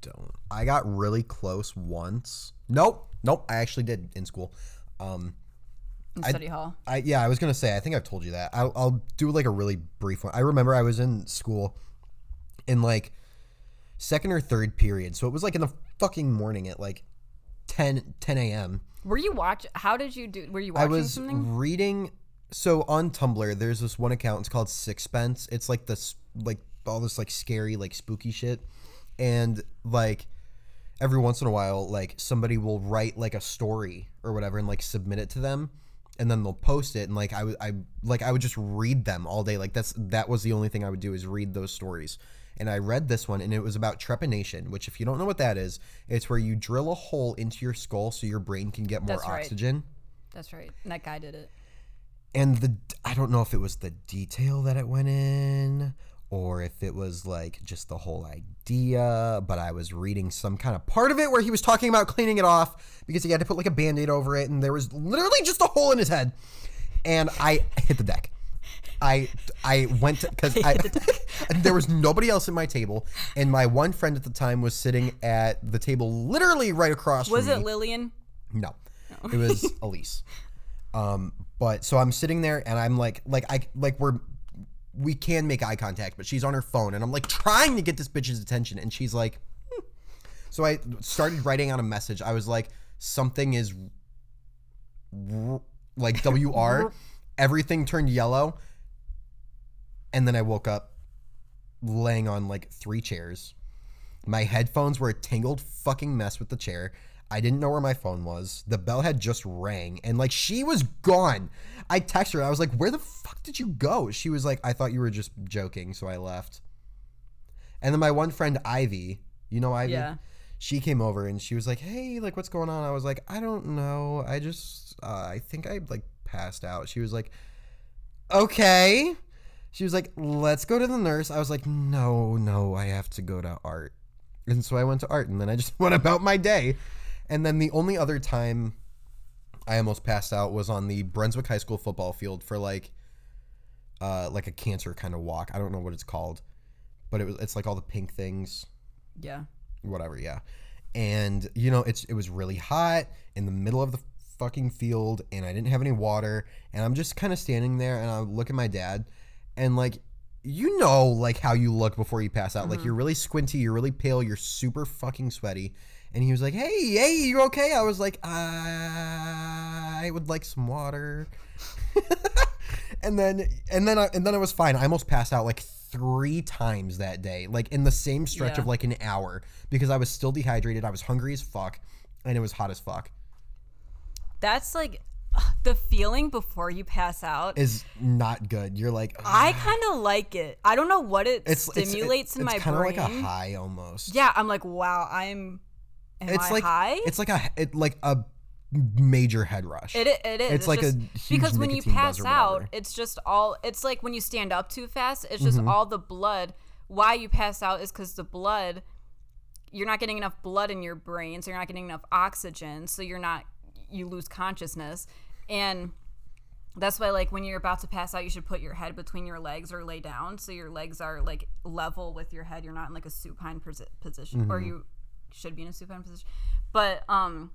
don't. I got really close once. Nope, nope. I actually did in school. Um, In study hall. I yeah, I was gonna say. I think I've told you that. I'll, I'll do like a really brief one. I remember I was in school in like second or third period, so it was like in the fucking morning at like 10, 10 a.m. Were you watch? How did you do? Were you watching I was something? reading. So on Tumblr, there's this one account. It's called Sixpence. It's like this, like all this like scary, like spooky shit, and like every once in a while, like somebody will write like a story or whatever and like submit it to them, and then they'll post it. And like I would, I like I would just read them all day. Like that's that was the only thing I would do is read those stories. And I read this one, and it was about trepanation, which, if you don't know what that is, it's where you drill a hole into your skull so your brain can get more That's right. oxygen That's right. And that guy did it. and the I don't know if it was the detail that it went in or if it was like just the whole idea, but I was reading some kind of part of it where he was talking about cleaning it off because he had to put like a band-aid over it and there was literally just a hole in his head. And I hit the deck. I I went because I, *laughs* there was nobody else at my table, and my one friend at the time was sitting at the table literally right across Was from me. it Lillian? No, it was *laughs* Elise. Um, but so I'm sitting there and I'm like, like I like we're we can make eye contact, but she's on her phone and I'm like trying to get this bitch's attention, and she's like, "Hmm." so I started writing out a message. I was like, something is like WR. *laughs* Everything turned yellow, and then I woke up laying on like three chairs. My headphones were a tangled fucking mess with the chair. I didn't know where my phone was. The bell had just rang and like she was gone. I texted her. I was like, "Where the fuck did you go?" She was like, "I thought you were just joking, so I left." And then my one friend Ivy, you know Ivy? Yeah. She came over and she was like, "Hey, like what's going on?" I was like, "I don't know. I just uh, I think I like passed out." She was like, "Okay." She was like, "Let's go to the nurse." I was like, "No, no, I have to go to art." And so I went to art and then I just *laughs* went about my day. And then the only other time I almost passed out was on the Brunswick High School football field for like uh like a cancer kind of walk. I don't know what it's called. But it was it's like all the pink things Yeah. whatever, yeah. And you know, it's it was really hot in the middle of the fucking field and I didn't have any water and I'm just kind of standing there and I look at my dad and like you know like how you look before you pass out. Like mm-hmm. you're really squinty, you're really pale, you're super fucking sweaty. And he was like, "Hey, hey, you okay?" I was like, "I would like some water." *laughs* and then and then I, and then I was fine. I almost passed out like three times that day, like in the same stretch Yeah. of like an hour because I was still dehydrated. I was hungry as fuck, and it was hot as fuck. That's like *sighs* the feeling before you pass out. Is not good. You're like I kind of like it. I don't know what it it's it's- stimulates in my brain. it's kind of like a high almost. Yeah, I'm like, wow, I'm. Am it's I like high? it's like a it like a major head rush. It, it is. It's like a just- huge because when you pass out, it's just all. It's like when you stand up too fast. It's just Mm-hmm. all the blood. Why you pass out is because the blood. You're not getting enough blood in your brain, so you're not getting enough oxygen. So you're not. You lose consciousness, and that's why like when you're about to pass out, you should put your head between your legs or lay down, so your legs are like level with your head. You're not in like a supine posi- position, or Mm-hmm. you should be in a supine position. But um,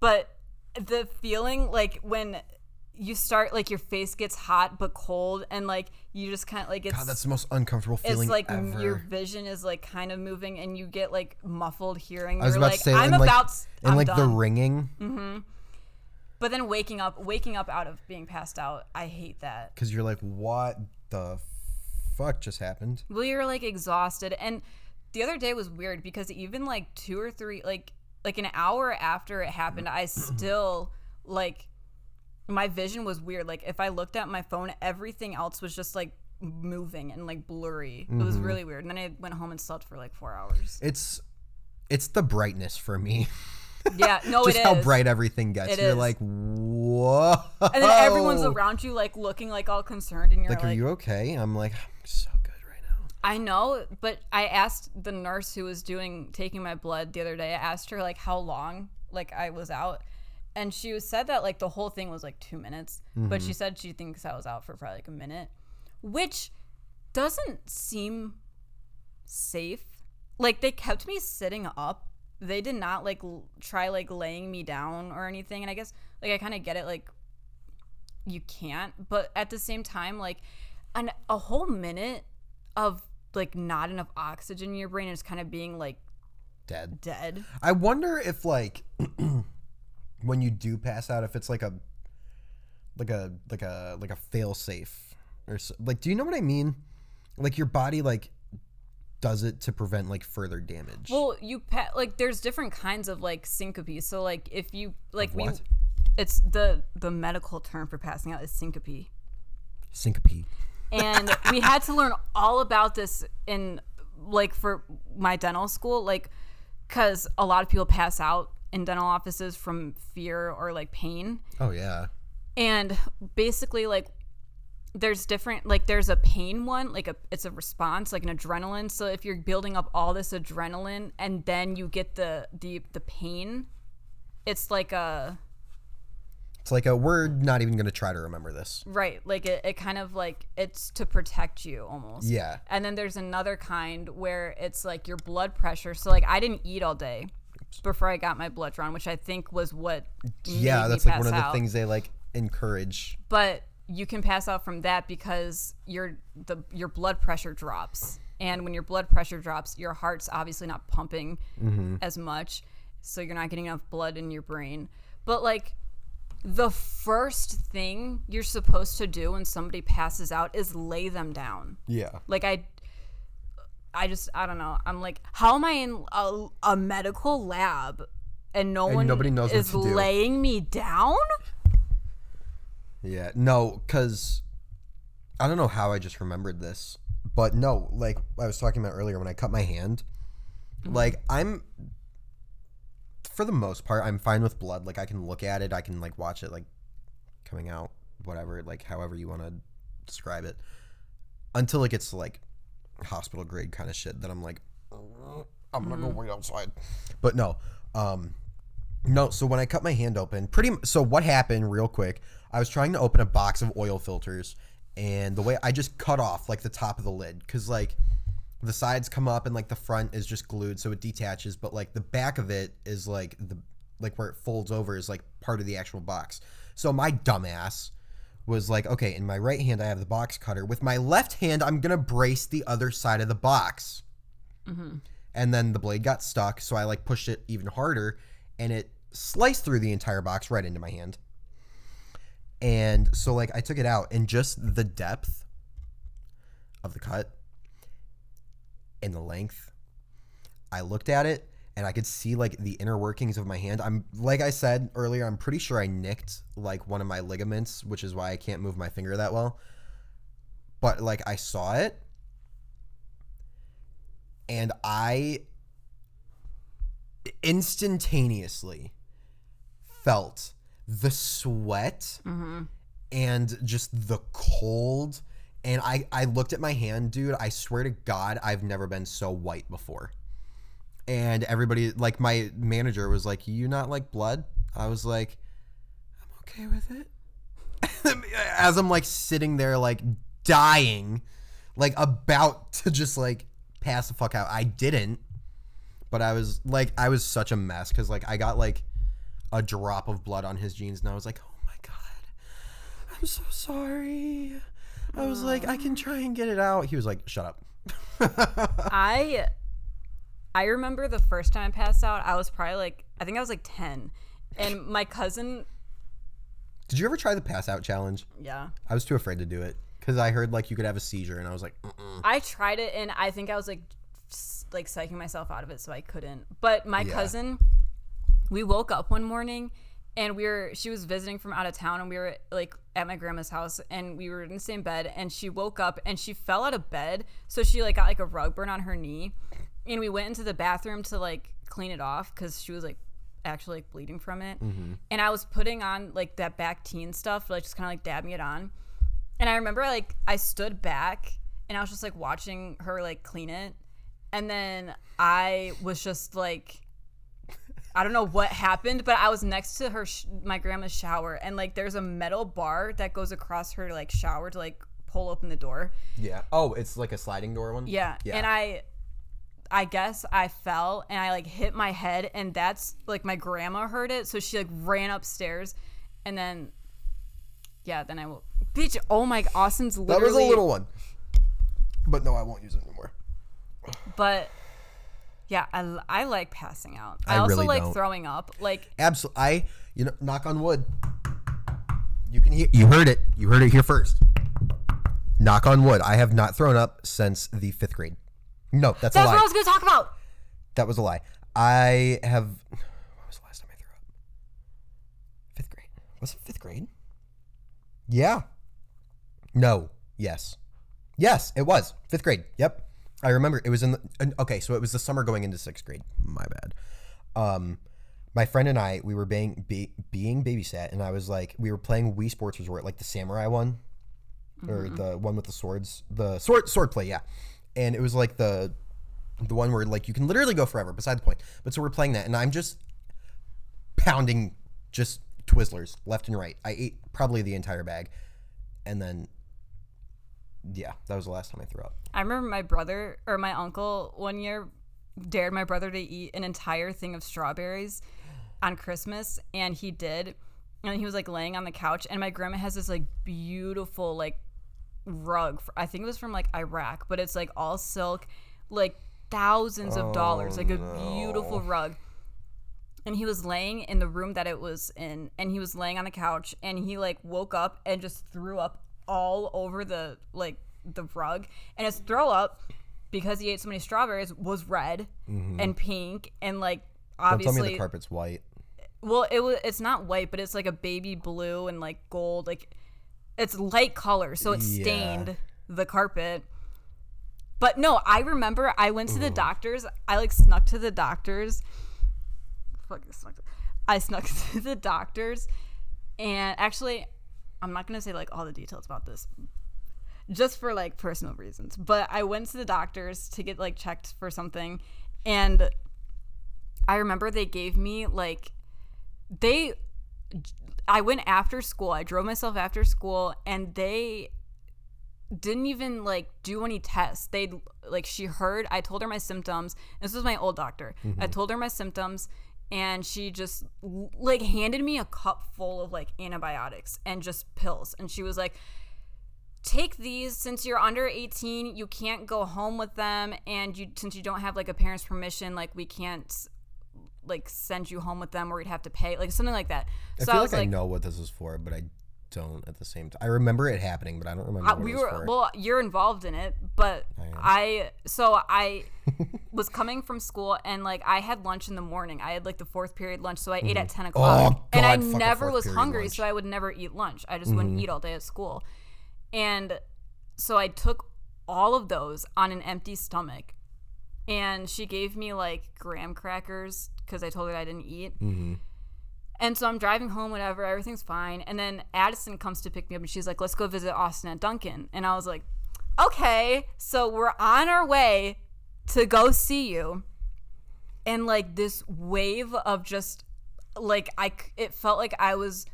but the feeling like when you start like your face gets hot but cold and like you just kind of like it's God, that's the most uncomfortable feeling it's like ever. your vision is like kind of moving and you get like muffled hearing I was you're about like to say, i'm and like, about and I'm like the done. ringing, mm-hmm. but then waking up waking up out of being passed out i hate that because you're like, what the fuck just happened? well you're like exhausted and the other day was weird because even like two or three like like an hour after it happened i *clears throat* still like my vision was weird like if i looked at my phone everything else was just like moving and like blurry it was mm-hmm. really weird and then i went home and slept for like four hours It's it's the brightness for me. *laughs* yeah no it is. *laughs* just it how is. bright everything gets. It you're is. like, whoa. and then everyone's around you like looking like all concerned and you're Like, like, are you okay? I'm like, I'm so good right now. I know, but I asked the nurse who was doing taking my blood the other day. I asked her like how long like I was out, and she said that like the whole thing was like two minutes, but she mm-hmm. said she thinks I was out for probably like a minute, which doesn't seem safe like they kept me sitting up. They did not like l- try like laying me down or anything. And I guess like I kind of get it like you can't, but at the same time like an a whole minute of like not enough oxygen in your brain is kind of being like Dead. dead. I wonder if like *clears throat* when you do pass out, if it's like a like a like a like a fail safe or so, like, do you know what I mean? Like your body like does it to prevent like further damage. Well, you pa- like there's different kinds of like syncope. So like if you like we it's the the medical term for passing out is syncope. Syncope. and we *laughs* had to learn all about this in like for my dental school like because a lot of people pass out in dental offices from fear or like pain Oh yeah. and basically like there's different like there's a pain one like a it's a response like an adrenaline so if you're building up all this adrenaline and then you get the the the pain it's like a It's like a we're not even gonna try to remember this. right like it, it kind of like it's to protect you almost Yeah. And then there's another kind where it's like your blood pressure. So like I didn't eat all day before I got my blood drawn, which I think was what Yeah, that's like one of the out. things they like encourage. But you can pass out from that because your the your blood pressure drops. And when your blood pressure drops, your heart's obviously not pumping Mm-hmm. as much, so you're not getting enough blood in your brain. But like the first thing you're supposed to do when somebody passes out is lay them down. Yeah. Like I I just I don't know. I'm like, how am I in a, a medical lab and no And one nobody knows what is to do. laying me down? Yeah. No, because I don't know how I just remembered this, but no, like I was talking about earlier when I cut my hand, mm-hmm. like I'm for the most part I'm fine with blood. Like I can look at it, I can like watch it like coming out, whatever, like however you want to describe it, until it gets to like hospital grade kind of shit. that I'm like, "Uh, I'm gonna go wait outside. But no, um, no, so when I cut my hand open, pretty m- so what happened real quick, I was trying to open a box of oil filters and the way I just cut off like the top of the lid cuz like the sides come up and like the front is just glued so it detaches but like the back of it is like the like where it folds over is like part of the actual box. So my dumbass was like, okay, in my right hand I have the box cutter. With my left hand I'm going to brace the other side of the box. Mm-hmm. And then the blade got stuck so i like pushed it even harder and it sliced through the entire box right into my hand. And so like i took it out and just the depth of the cut and the length i looked at it and i could see like the inner workings of my hand i'm like i said earlier i'm pretty sure i nicked like one of my ligaments which is why i can't move my finger that well but like i saw it and I instantaneously felt the sweat mm-hmm. and just the cold. And I, I looked at my hand, dude. I swear to God, I've never been so white before. And everybody, like my manager was like, You not like blood? I was like, I'm okay with it. *laughs* As I'm like sitting there, like dying, like about to just like pass the fuck out. I didn't, but I was like, I was such a mess because like I got like a drop of blood on his jeans, and I was like, oh my god, I'm so sorry. I was like, I can try and get it out. He was like, shut up. *laughs* I I remember the first time I passed out, I was probably like I think I was like 10. And my cousin, Did you ever try the pass out challenge? yeah. I was too afraid to do it because I heard like you could have a seizure, and I was like, Mm-mm. I tried it and I think I was like like psyching myself out of it so I couldn't. But my Yeah. cousin we woke up one morning and we were she was visiting from out of town and we were like at my grandma's house and we were in the same bed and she woke up and she fell out of bed so she like got like a rug burn on her knee and we went into the bathroom to like clean it off because she was like actually like bleeding from it mm-hmm. and i was putting on like that Bactine stuff like just kind of like dabbing it on and i remember like i stood back and i was just like watching her like clean it and then i was just like I don't know what happened, but I was next to her, sh- my grandma's shower, and like there's a metal bar that goes across her like shower to like pull open the door. yeah. Oh, it's like a sliding door one. Yeah, Yeah. and I, I guess I fell and I like hit my head and that's like my grandma heard it so she like ran upstairs and then yeah then I will bitch oh my Austin's That literally was a little one. But no, I won't use it anymore. but yeah I, I like passing out I, I also really like don't. throwing up like Absolutely. I, you know, knock on wood. You can hear. You heard it. You heard it here first. Knock on wood. I have not thrown up since the fifth grade. No, that's, that's a what I was gonna talk about That was a lie. I have. When was the last time I threw up? Fifth grade. Was it fifth grade? Yeah. No. Yes. Yes, it was fifth grade. Yep. I remember it was in the. Okay, so it was the summer going into sixth grade. My bad. Um, my friend and I, we were being be, being babysat, and I was like, we were playing Wii Sports Resort, like the samurai one, or the one with the swords, the sword sword play, yeah. And it was like the the one where like you can literally go forever. Beside the point. But so we're playing that, and I'm just pounding just Twizzlers left and right. I ate probably the entire bag, and then yeah, that was the last time I threw up. I remember my brother or my uncle one year dared my brother to eat an entire thing of strawberries on Christmas, and he did. And he was like laying on the couch, and my grandma has this like beautiful like rug. I think it was from like Iraq, but it's like all silk, like thousands of dollars, like a oh, beautiful rug. And he was laying in the room that it was in, and he was laying on the couch, and he like woke up and just threw up all over the like the rug, and his throw up because he ate so many strawberries was red mm-hmm. and pink and like Don't tell obviously me the carpet's white. well, it was. It's not white, but it's like a baby blue and like gold. Like it's light color, so it Yeah. stained the carpet. But no, I remember I went to the doctors. I like snuck to the doctors. Fucking snuck. To, I snuck *laughs* to the doctors, and actually, I'm not gonna say like all the details about this, just for like personal reasons. But I went to the doctors to get like checked for something, and I remember they gave me like they I went after school. I drove myself after school and they didn't even like do any tests. They like she heard I told her my symptoms. This was my old doctor. I mm-hmm. told her my symptoms and she just like handed me a cup full of like antibiotics and just pills and she was like take these since you're under 18 you can't go home with them and you since you don't have like a parent's permission like we can't like send you home with them or you'd have to pay like something like that I so feel i was like, like, I know what this is for, but I don't at the same time. I remember it happening, but I don't remember I- what we were for. well you're involved in it but am. i so i *laughs* was coming from school and like i had lunch in the morning i had like the fourth period lunch so i ate at mm-hmm. 10 o'clock Oh, and i God, fuck a never was hungry lunch. so i would never eat lunch i just wouldn't mm-hmm. eat all day at school and so i took all of those on an empty stomach and she gave me like graham crackers because i told her i didn't eat mm-hmm. and so I'm driving home, whatever, everything's fine. And then Addison comes to pick me up and she's like, let's go visit Austin at Duncan. And I was like, okay. So we're on our way to go see you. And like this wave of just like, I, it felt like I was,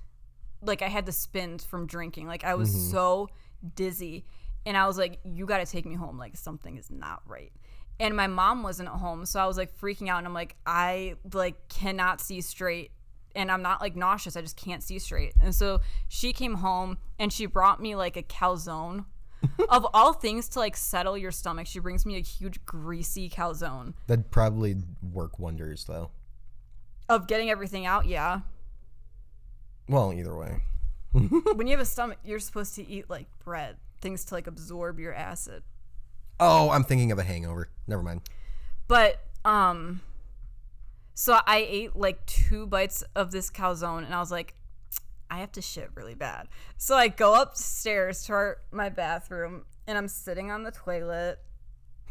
like I had the spins from drinking. Like I was mm-hmm. so dizzy. And I was like, you got to take me home. Like something is not right. And my mom wasn't at home. So I was like freaking out. And I'm like, I like cannot see straight and I'm not like nauseous. I just can't see straight. And so she came home and she brought me like a calzone. *laughs* of all things to like settle your stomach, she brings me a huge greasy calzone That'd probably work wonders, though. of getting everything out. Yeah. Well, either way. *laughs* *laughs* when you have a stomach, you're supposed to eat like bread, things to like absorb your acid. Oh, I'm thinking of a hangover. Never mind. But um so I ate like two bites of this calzone and I was like I have to shit really bad. So I go upstairs to our, my bathroom and I'm sitting on the toilet.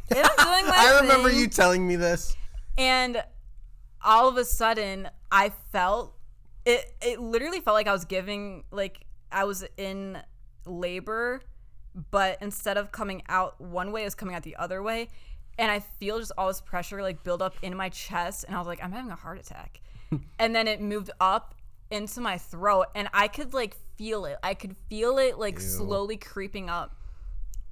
And I'm doing *laughs* my I remember thing, you telling me this. and all of a sudden I felt it it literally felt like I was giving like I was in labor but instead of coming out one way it was coming out the other way. And I feel just all this pressure like build up in my chest and I was like I'm having a heart attack. Hmm. And then it moved up into my throat and I could like feel it. I could feel it like slowly creeping up.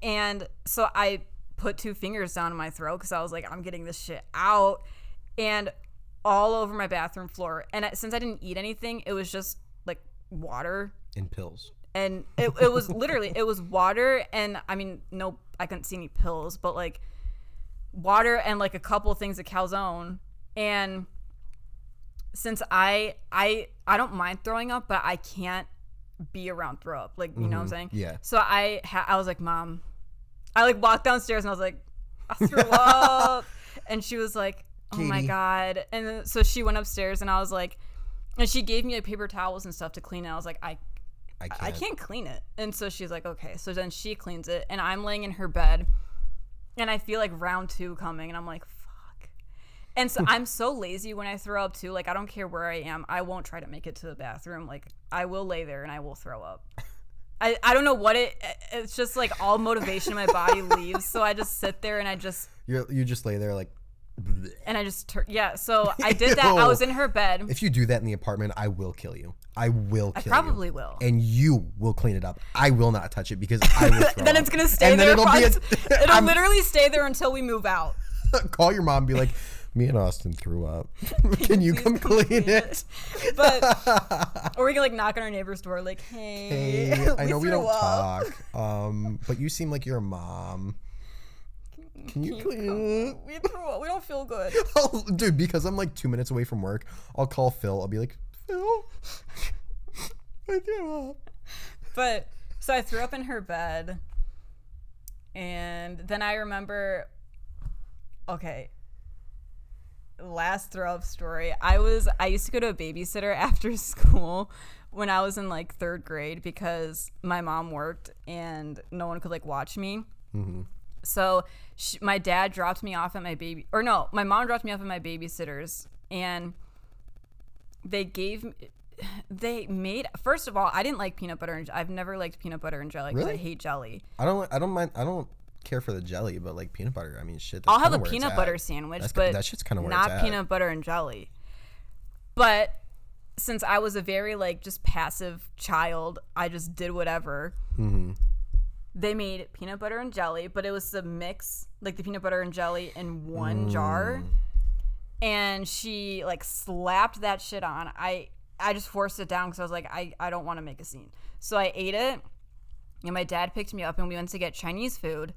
And so I put two fingers down my throat because I was like, I'm getting this shit out, and all over my bathroom floor. And since I didn't eat anything, it was just like water. In pills. And it, it was literally it was water and i mean no i couldn't see any pills but like water and like a couple things of calzone. And since i i i don't mind throwing up but i can't be around throw up. Like you know what i'm mm-hmm. saying? Yeah. so i ha- i was like mom i like walked downstairs and i was like i threw *laughs* up. And she was like oh my god. And so she went upstairs and i was like and she gave me like paper towels and stuff to clean it i was like i I can't. I can't clean it. And so she's like, okay. So then she cleans it, and I'm laying in her bed, and I feel like round two coming, and I'm like, fuck. And so *laughs* I'm so lazy when I throw up too. Like I don't care where I am, I won't try to make it to the bathroom. Like I will lay there and I will throw up. I, I don't know what it. Eh, it's just like all motivation in my body *laughs* leaves. So I just sit there and I just You're, you just lay there like. And I just tur- yeah. So I *laughs* did that. I was in her bed. If you do that in the apartment, I will kill you. I will kill you. Probably will. And you will clean it up. I will not touch it because I will *laughs* throw then up. it's gonna stay And then it'll be a- *laughs* it'll I'm- literally stay there until we move out. Call your mom and be like, me and Austin threw up. Can you come clean it? But or we can like knock on our neighbor's door, like, hey, Hey, I know we don't up. talk, um, but you seem like you're a mom. Can you clean? We threw up. We don't feel good. *laughs* Oh, dude, because I'm like two minutes away from work, I'll call Phil. I'll be like, Phil, I threw up. But so I threw up in her bed, and then I remember. Okay. Last throw up story. I was I used to go to a babysitter *laughs* after school when I was in like third grade because my mom worked and no one could like watch me. Mm-hmm. So sh my dad dropped me off at my baby, or no, my mom dropped me off at my babysitter's, and they gave me. *sighs* They made first of all, I didn't like peanut butter and I've never liked peanut butter and jelly because I hate jelly. I don't. I don't mind. I don't care for the jelly, but like peanut butter. I mean, shit. That's I'll have a peanut at. butter sandwich, That's- but that shit's kinda where not at. peanut butter and jelly. But since I was a very like just passive child, I just did whatever. Mm-hmm. They made peanut butter and jelly, but it was a mix, like the peanut butter and jelly in one jar. Mm. And she like slapped that shit on. I I just forced it down because I was like, I, I don't want to make a scene. So I ate it, and my dad picked me up, and we went to get Chinese food.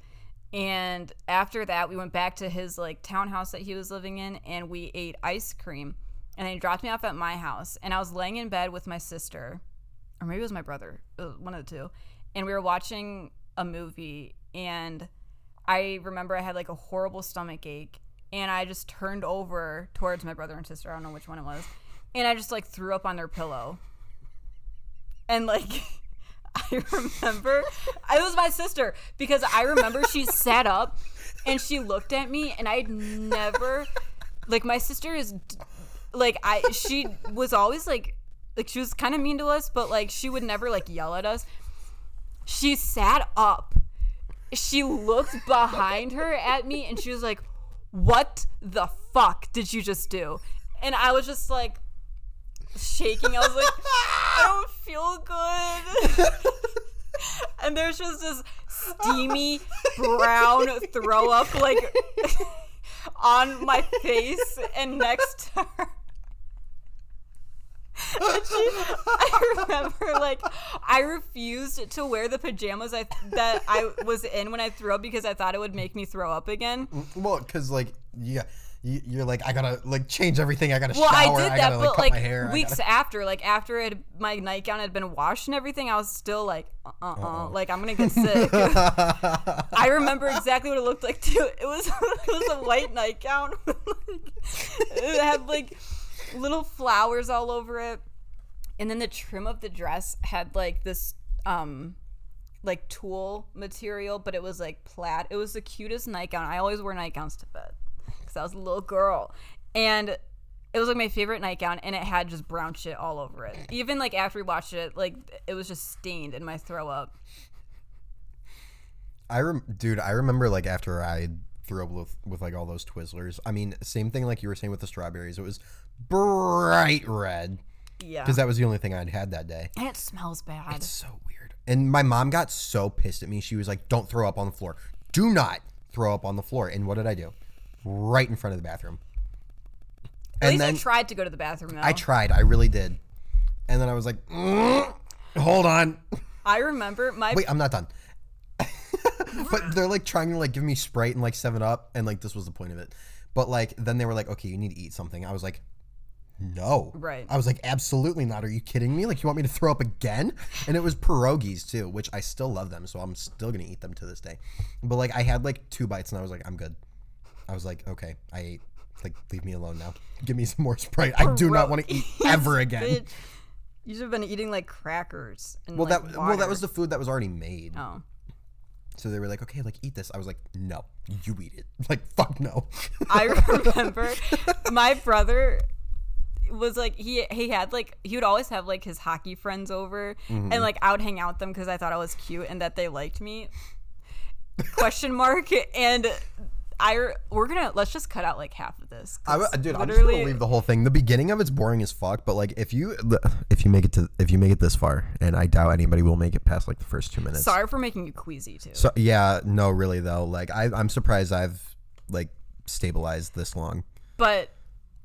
And after that, we went back to his like townhouse that he was living in, and we ate ice cream. And then he dropped me off at my house, and I was laying in bed with my sister, or maybe it was my brother, one of the two, and we were watching a movie. And I remember I had like a horrible stomach ache, and I just turned over towards my brother and sister. I don't know which one it was, and I just like threw up on their pillow. And like, *laughs* I remember it was my sister because I remember she sat up and she looked at me, and I'd never like my sister is like I she was always like like she was kind of mean to us, but like she would never like yell at us. She sat up. She looked behind her at me and she was like, "What the fuck did you just do?" And I was just like shaking. I was like, "I don't feel good." *laughs* and there's just this steamy brown throw up like *laughs* on my face and next to her. She, I remember like I refused to wear the pajamas I that I was in when I threw up because I thought it would make me throw up again. Well, because like yeah, you, you're like I gotta like change everything. I gotta Well, shower. I did that, gotta like but like hair. Weeks gotta- after, like after it, my nightgown had been washed and everything, I was still like, uh, uh, uh like I'm gonna get sick. *laughs* I remember exactly what it looked like too. It was *laughs* it was a white nightgown. *laughs* it had like little flowers all over it, and then the trim of the dress had like this um like tulle material, but it was like plaid. It was the cutest nightgown. I always wear nightgowns to bed because I was a little girl, and it was like my favorite nightgown, and it had just brown shit all over it. Even like after we watched it, like it was just stained in my throw up. I rem- dude, I remember like after I threw up with, with like all those Twizzlers. I mean, same thing like you were saying with the strawberries. It was bright red Yeah, because that was the only thing I'd had that day. and it smells bad. It's so weird. And my mom got so pissed at me. She was like, "Don't throw up on the floor. Do not throw up on the floor. And what did I do? Right in front of the bathroom. At and least then I tried to go to the bathroom though. I tried. I really did. And then I was like, "Mm, hold on. I remember my Wait, I'm not done. *laughs* but they're like trying to like give me Sprite and like Seven Up, and like this was the point of it. But like then they were like, okay, you need to eat something. I was like, no. Right. I was like, absolutely not. Are you kidding me? Like you want me to throw up again? And it was pierogies too, which I still love them, so I'm still gonna eat them to this day. But like I had like two bites and I was like, I'm good. I was like, okay, I ate. Like leave me alone now. Give me some more Sprite. I do not want to eat ever again. *laughs* Bitch, You should have been eating like crackers. And, Well, like, that well, that was the food that was already made. Oh. So they were like, okay, like eat this. I was like, no, you eat it. *laughs* Like, fuck no. I *laughs* remember my brother was like he he had like he would always have like his hockey friends over Mm-hmm. and like I would hang out with them because I thought I was cute and that they liked me. Question mark and I we're gonna let's just cut out like half of this. I, dude, I'm just gonna leave the whole thing. The beginning of it's boring as fuck, but like if you if you make it to if you make it this far, and I doubt anybody will make it past like the first two minutes. Sorry for making you queasy too. So yeah, no, really though. Like I, I'm surprised I've like stabilized this long. But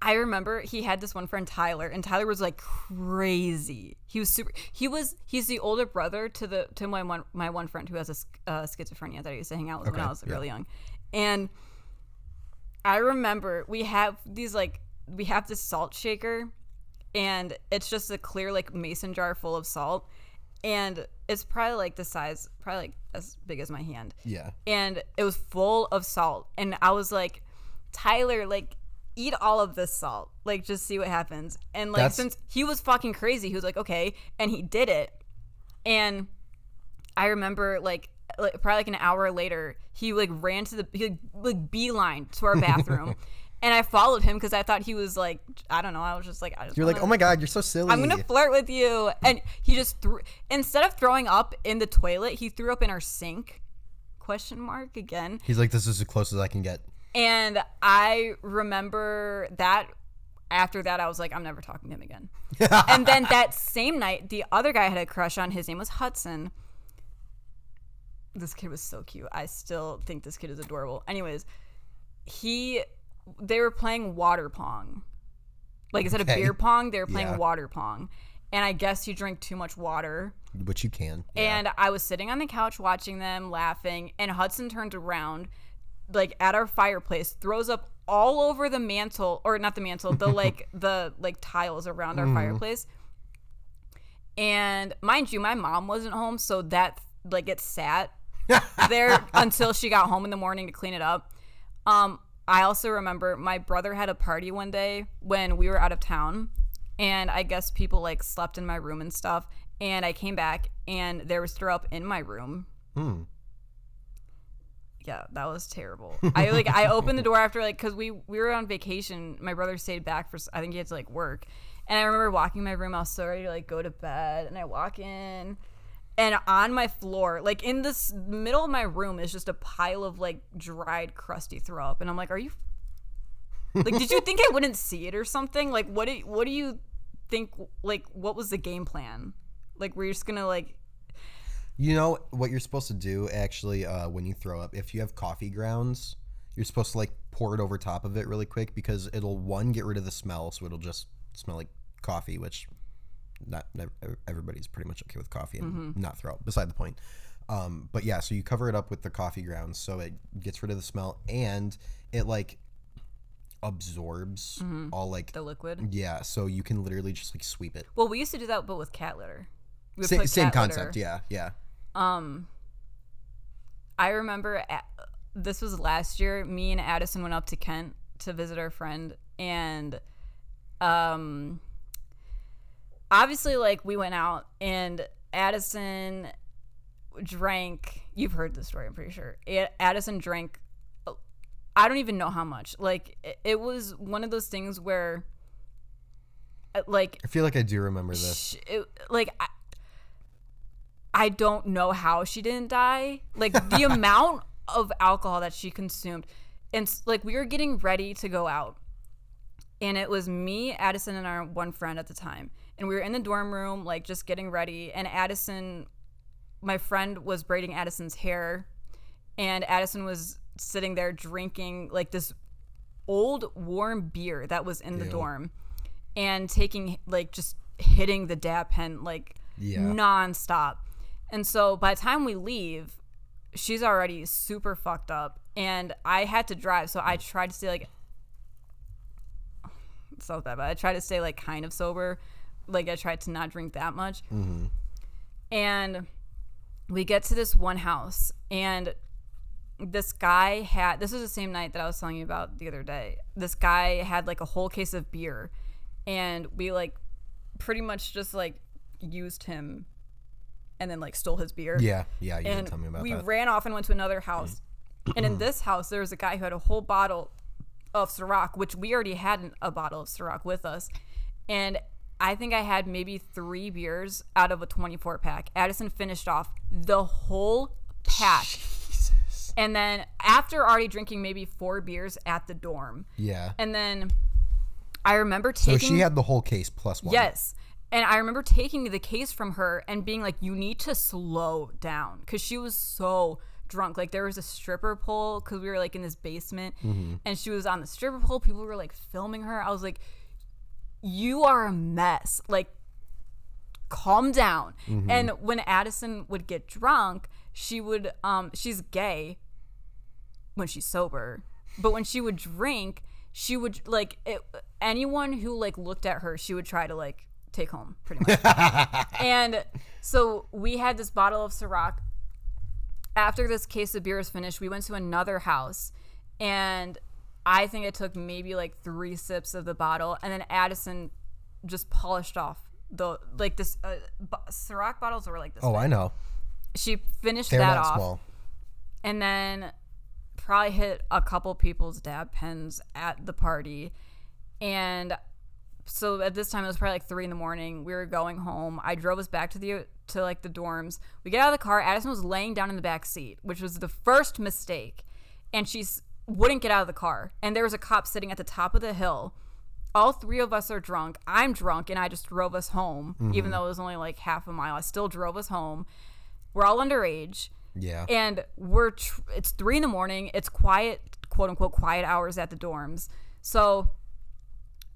I remember he had this one friend Tyler, and Tyler was like crazy. He was super. He was he's the older brother to the to my one my one friend who has a uh, schizophrenia that I used to hang out with when I was yeah. really young, and I remember we have these like we have this salt shaker, and it's just a clear like mason jar full of salt, and it's probably like the size, probably like as big as my hand. Yeah. and it was full of salt. And i was like tyler like eat all of this salt. Like just see what happens. And like That's- since he was fucking crazy he was like okay. And he did it. And i remember like, like probably like an hour later he like ran to the he like, like beeline to our bathroom *laughs* and i followed him because i thought he was like i don't know i was just like i just You're like, oh my god, you're so silly. I'm gonna flirt with you. And he just threw instead of throwing up in the toilet, he threw up in our sink. Question mark again. He's like, this is as close as I can get. And I remember that after that I was like, I'm never talking to him again. *laughs* and then that same night, the other guy I had a crush on, his name was Hudson. This kid was so cute. I still think this kid is adorable. Anyways, he they were playing water pong. Like instead Okay. of beer pong, they were playing Yeah. water pong. And I guess he drank too much water. Which you can. Yeah. And I was sitting on the couch watching them, laughing, and Hudson turned around, like at our fireplace, throws up all over the mantle, or not the mantle, the *laughs* like the like tiles around our mm. fireplace. And mind you, my mom wasn't home, so that like it sat there until she got home in the morning to clean it up. Um, I also remember my brother had a party one day when we were out of town, and I guess people like slept in my room and stuff. And I came back, and there was throw up in my room. Hmm. Yeah, that was terrible. I like I opened the door after like because we we were on vacation. My brother stayed back for I think he had to like work, and I remember walking in my room. I was so ready to like go to bed, and I walk in, and on my floor, like in this middle of my room, is just a pile of like dried, crusty throw up, and I'm like, are you like? Did you think I wouldn't see it or something? Like, what do you, what do you think? Like, what was the game plan? Like, we're just gonna like You know what you're supposed to do actually uh, when you throw up? If you have coffee grounds, you're supposed to like pour it over top of it really quick because it'll one get rid of the smell, so it'll just smell like coffee, which not nev- everybody's pretty much okay with coffee and not throw up. Beside the point. Um, but yeah, so you cover it up with the coffee grounds so it gets rid of the smell and it like absorbs all like the liquid. yeah, so you can literally just like sweep it. Well, we used to do that, but with cat litter. Sa- same cat concept, litter. yeah, yeah. Um, I remember at, this was last year. Me and Addison went up to Kent to visit our friend, and um, obviously, like we went out, and Addison drank. You've heard the story, I'm pretty sure. Addison drank. I don't even know how much. Like it, was one of those things where, uh, like I feel like I do remember this. it, like I, I don't know how she didn't die. Like the *laughs* amount of alcohol that she consumed, and like we were getting ready to go out, and it was me, Addison, and our one friend at the time, and we were in the dorm room, like just getting ready, and Addison, my friend was braiding Addison's hair, and Addison was sitting there drinking like this old warm beer that was in the Ew. dorm and taking like just hitting the dab pen like Yeah. nonstop. And so by the time we leave, she's already super fucked up and I had to drive, so I tried to stay like *sighs* it's not that bad. I tried to stay like kind of sober. Like I tried to not drink that much. Mm-hmm. And we get to this one house and this guy had this was the same night that I was telling you about the other day. This guy had like a whole case of beer and we like pretty much just like used him and then like stole his beer. Yeah, yeah, you and tell me about we that. ran off and went to another house. Mm-hmm. and in this house there was a guy who had a whole bottle of Ciroc, which we already had a bottle of Ciroc with us. And I think I had maybe three beers out of a 24 pack. Addison finished off the whole pack. Jesus. And then after already drinking maybe four beers at the dorm. Yeah. And then I remember taking. So she had the whole case plus one. Yes. And I remember taking the case from her and being like, you need to slow down because she was so drunk. Like, there was a stripper pole because we were like in this basement mm-hmm. and she was on the stripper pole. People were like filming her. I was like, you are a mess. Like, calm down. And when Addison would get drunk, she would, um, she's gay when she's sober, but when she would drink, she would like it, anyone who like looked at her, she would try to like take home pretty much. *laughs* and so we had this bottle of Ciroc. After this case of beer was finished, we went to another house, and I think it took maybe like three sips of the bottle, and then Addison just polished off the like this uh, b- Ciroc bottles were like this. Oh, big. I know. She finished They're that off small. and then probably hit a couple people's dab pens at the party and so at this time it was probably like three in the morning we were going home i drove us back to the to like the dorms we get out of the car addison was laying down in the back seat which was the first mistake and she s- wouldn't get out of the car. And there was a cop sitting at the top of the hill. All three of us are drunk. I'm drunk and i just drove us home even mm-hmm. though it was only like half a mile. I still drove us home. We're all underage. Yeah. and we're tr- it's three in the morning. It's quiet quote unquote quiet hours at the dorms. So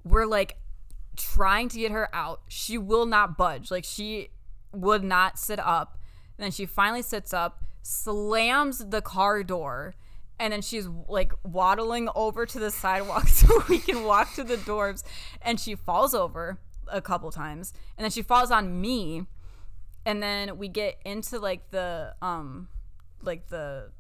we're like trying to get her out. She will not budge. Like she would not sit up. And then she finally sits up slams the car door and then she's like waddling over to the sidewalk *laughs* so we can walk to the dorms. And she falls over a couple times and then she falls on me. And then we get into like the um like the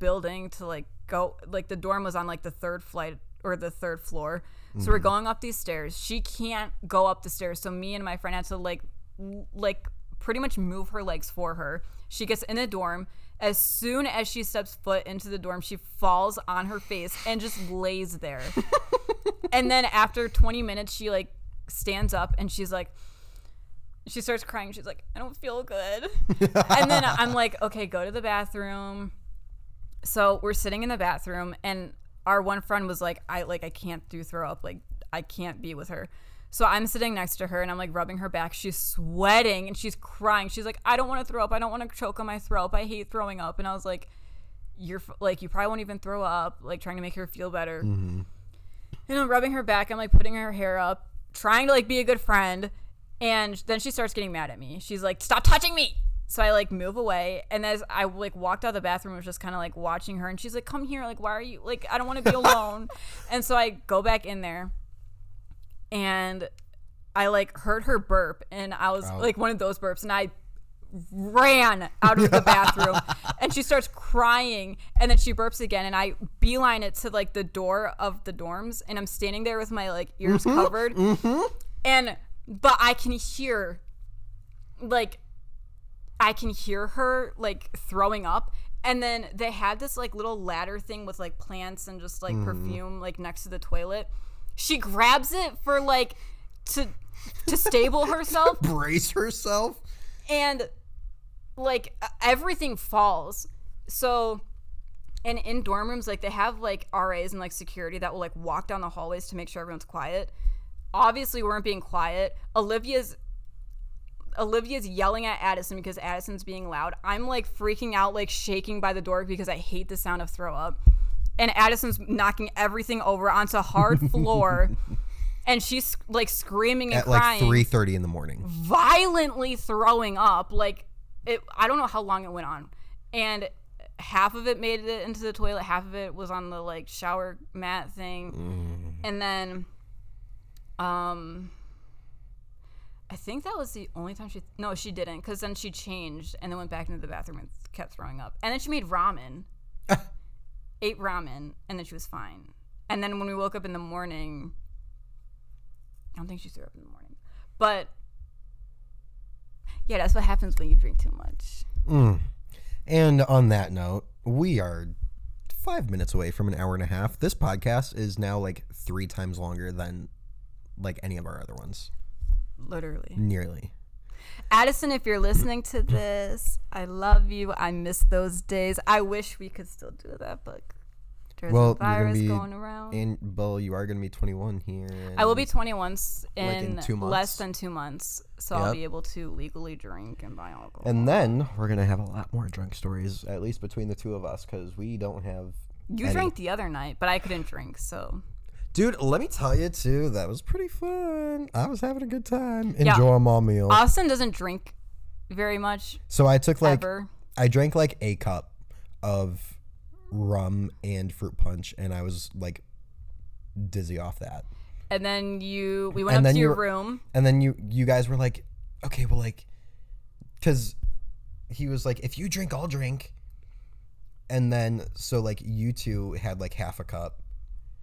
building to like go like the dorm was on like the third flight or the third floor. So we're going up these stairs. She can't go up the stairs. So me and my friend had to like like pretty much move her legs for her. She gets in the dorm as soon as she steps foot into the dorm she falls on her face and just lays there. *laughs* And then after 20 minutes she like stands up and she's like she starts crying. She's like i don't feel good. *laughs* And then i'm like okay go to the bathroom. So we're sitting in the bathroom and our one friend was like i like i can't do throw up. Like i can't be with her so i'm sitting next to her and i'm like rubbing her back. She's sweating and she's crying. She's like i don't want to throw up. I don't want to choke on my throat. I hate throwing up. And i was like you're f- like you probably won't even throw up like trying to make her feel better. Mm-hmm. And i'm rubbing her back. I'm like putting her hair up trying to like be a good friend. And then she starts getting mad at me. She's like stop touching me. So i like move away. And as i like walked out of the bathroom I was just kind of like watching her. And she's like come here. Like why are you like i don't want to be *laughs* alone. And so i go back in there and i like heard her burp and i was Oh. like one of those burps and i ran out of the bathroom *laughs* and she starts crying and then she burps again and I beeline it to like the door of the dorms and I'm standing there with my like ears mm-hmm, covered mm-hmm. and but I can hear like I can hear her like throwing up and then they had this like little ladder thing with like plants and just like mm. perfume like next to the toilet. She grabs it for like to to stable herself. *laughs* Brace herself. and like everything falls. So and in dorm rooms like they have like ras and like security that will like walk down the hallways to make sure everyone's quiet. Obviously we weren't being quiet. Olivia's olivia's yelling at addison because addison's being loud. I'm like freaking out like shaking by the door because i hate the sound of throw up and Addison's knocking everything over onto hard *laughs* floor, and she's like screaming and At like crying, three thirty in the morning. violently throwing up. Like it, I don't know how long it went on, and half of it made it into the toilet, half of it was on the like shower mat thing, and then, um. I think that was the only time she. No, she didn't, because then she changed and then went back into the bathroom and kept throwing up. And then she made ramen, ate ramen, and then she was fine. And then when we woke up in the morning, I don't think she threw up in the morning, but yeah, that's what happens when you drink too much. Mm. And on that note, we are five minutes away from an hour and a half. This podcast is now like three times longer than like any of our other ones. Literally. Nearly. Addison, if you're listening to this, I love you. I miss those days. I wish we could still do that, but there's Well, a virus be- going around. And Bill, you are going to be 21 here. I will be 21 s- in, Like in two months? less than two months, so I'll be able to legally drink and buy alcohol. And then we're going to have a lot more drunk stories, at least between the two of us, because we don't have. you any. drank the other night, but I couldn't drink, so Dude, let me tell you, too, that was pretty fun. I was having a good time. Yeah. Enjoy my meal. Austin doesn't drink very much so I took like. ever. I drank like a cup of rum and fruit punch, and I was like dizzy off that. And then you, we went And up to your were- room. And then you you guys were like, okay, well, like, because he was like, if you drink, I'll drink. And then so like you two had like half a cup.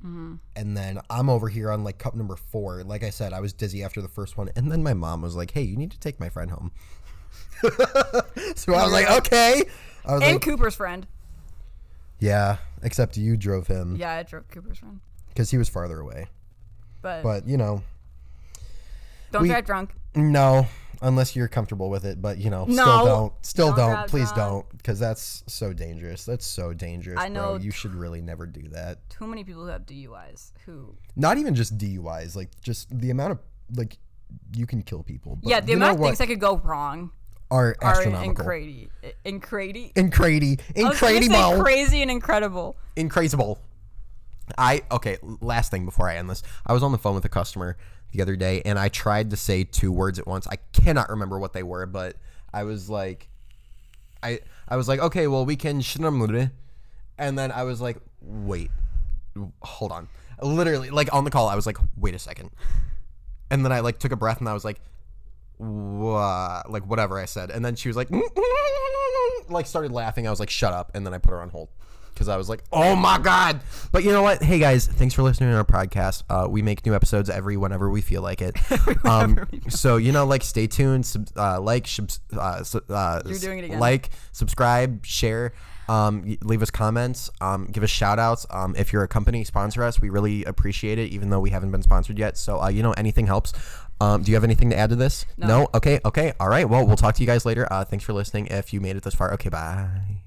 Mm-hmm. And then I'm over here on like cup number four. Like I said, I was dizzy after the first one. And then my mom was like, hey, you need to take my friend home. *laughs* so I was like, okay. I was And like, Cooper's friend. yeah, except you drove him Yeah, I drove Cooper's friend. because he was farther away. But, But, you know, don't we- drive drunk. no, unless you're comfortable with it. But, you know, No. still don't. Still Don't don't. drive Please don't because that's so dangerous. That's so dangerous, I know bro. You should really never do that. Too many people who have DUIs who. Not even just DUIs, like just the amount of, like, you can kill people. But Yeah, the amount of things that could go wrong are are astronomical. incredible. Incredible. Incredible. I was Incredible. crazy and incredible. incredible. I okay. Last thing before I end this, I was on the phone with a customer the other day, and I tried to say two words at once. I cannot remember what they were, but I was like, I I was like, okay, well, we can, and then I was like, wait, hold on. Literally, like on the call, I was like, wait a second, and then I like took a breath, and I was like, what, like whatever I said, and then she was like, *laughs* like started laughing. I was like, shut up, and then I put her on hold because I was like, oh my god. But you know what? Hey guys, thanks for listening to our podcast. Uh, we make new episodes every whenever we feel like it. *laughs* um, so you know, like, stay tuned. Sub, uh, like, uh, su- uh, You're doing it again. Like, subscribe, share. Um, leave us comments. Um, give us shout outs. Um, if you're a company, sponsor us. We really appreciate it, even though we haven't been sponsored yet. So, uh, you know, anything helps. Um, do you have anything to add to this? No. Okay. Okay. All right. Well, we'll talk to you guys later. Uh, thanks for listening. If you made it this far, okay. Bye.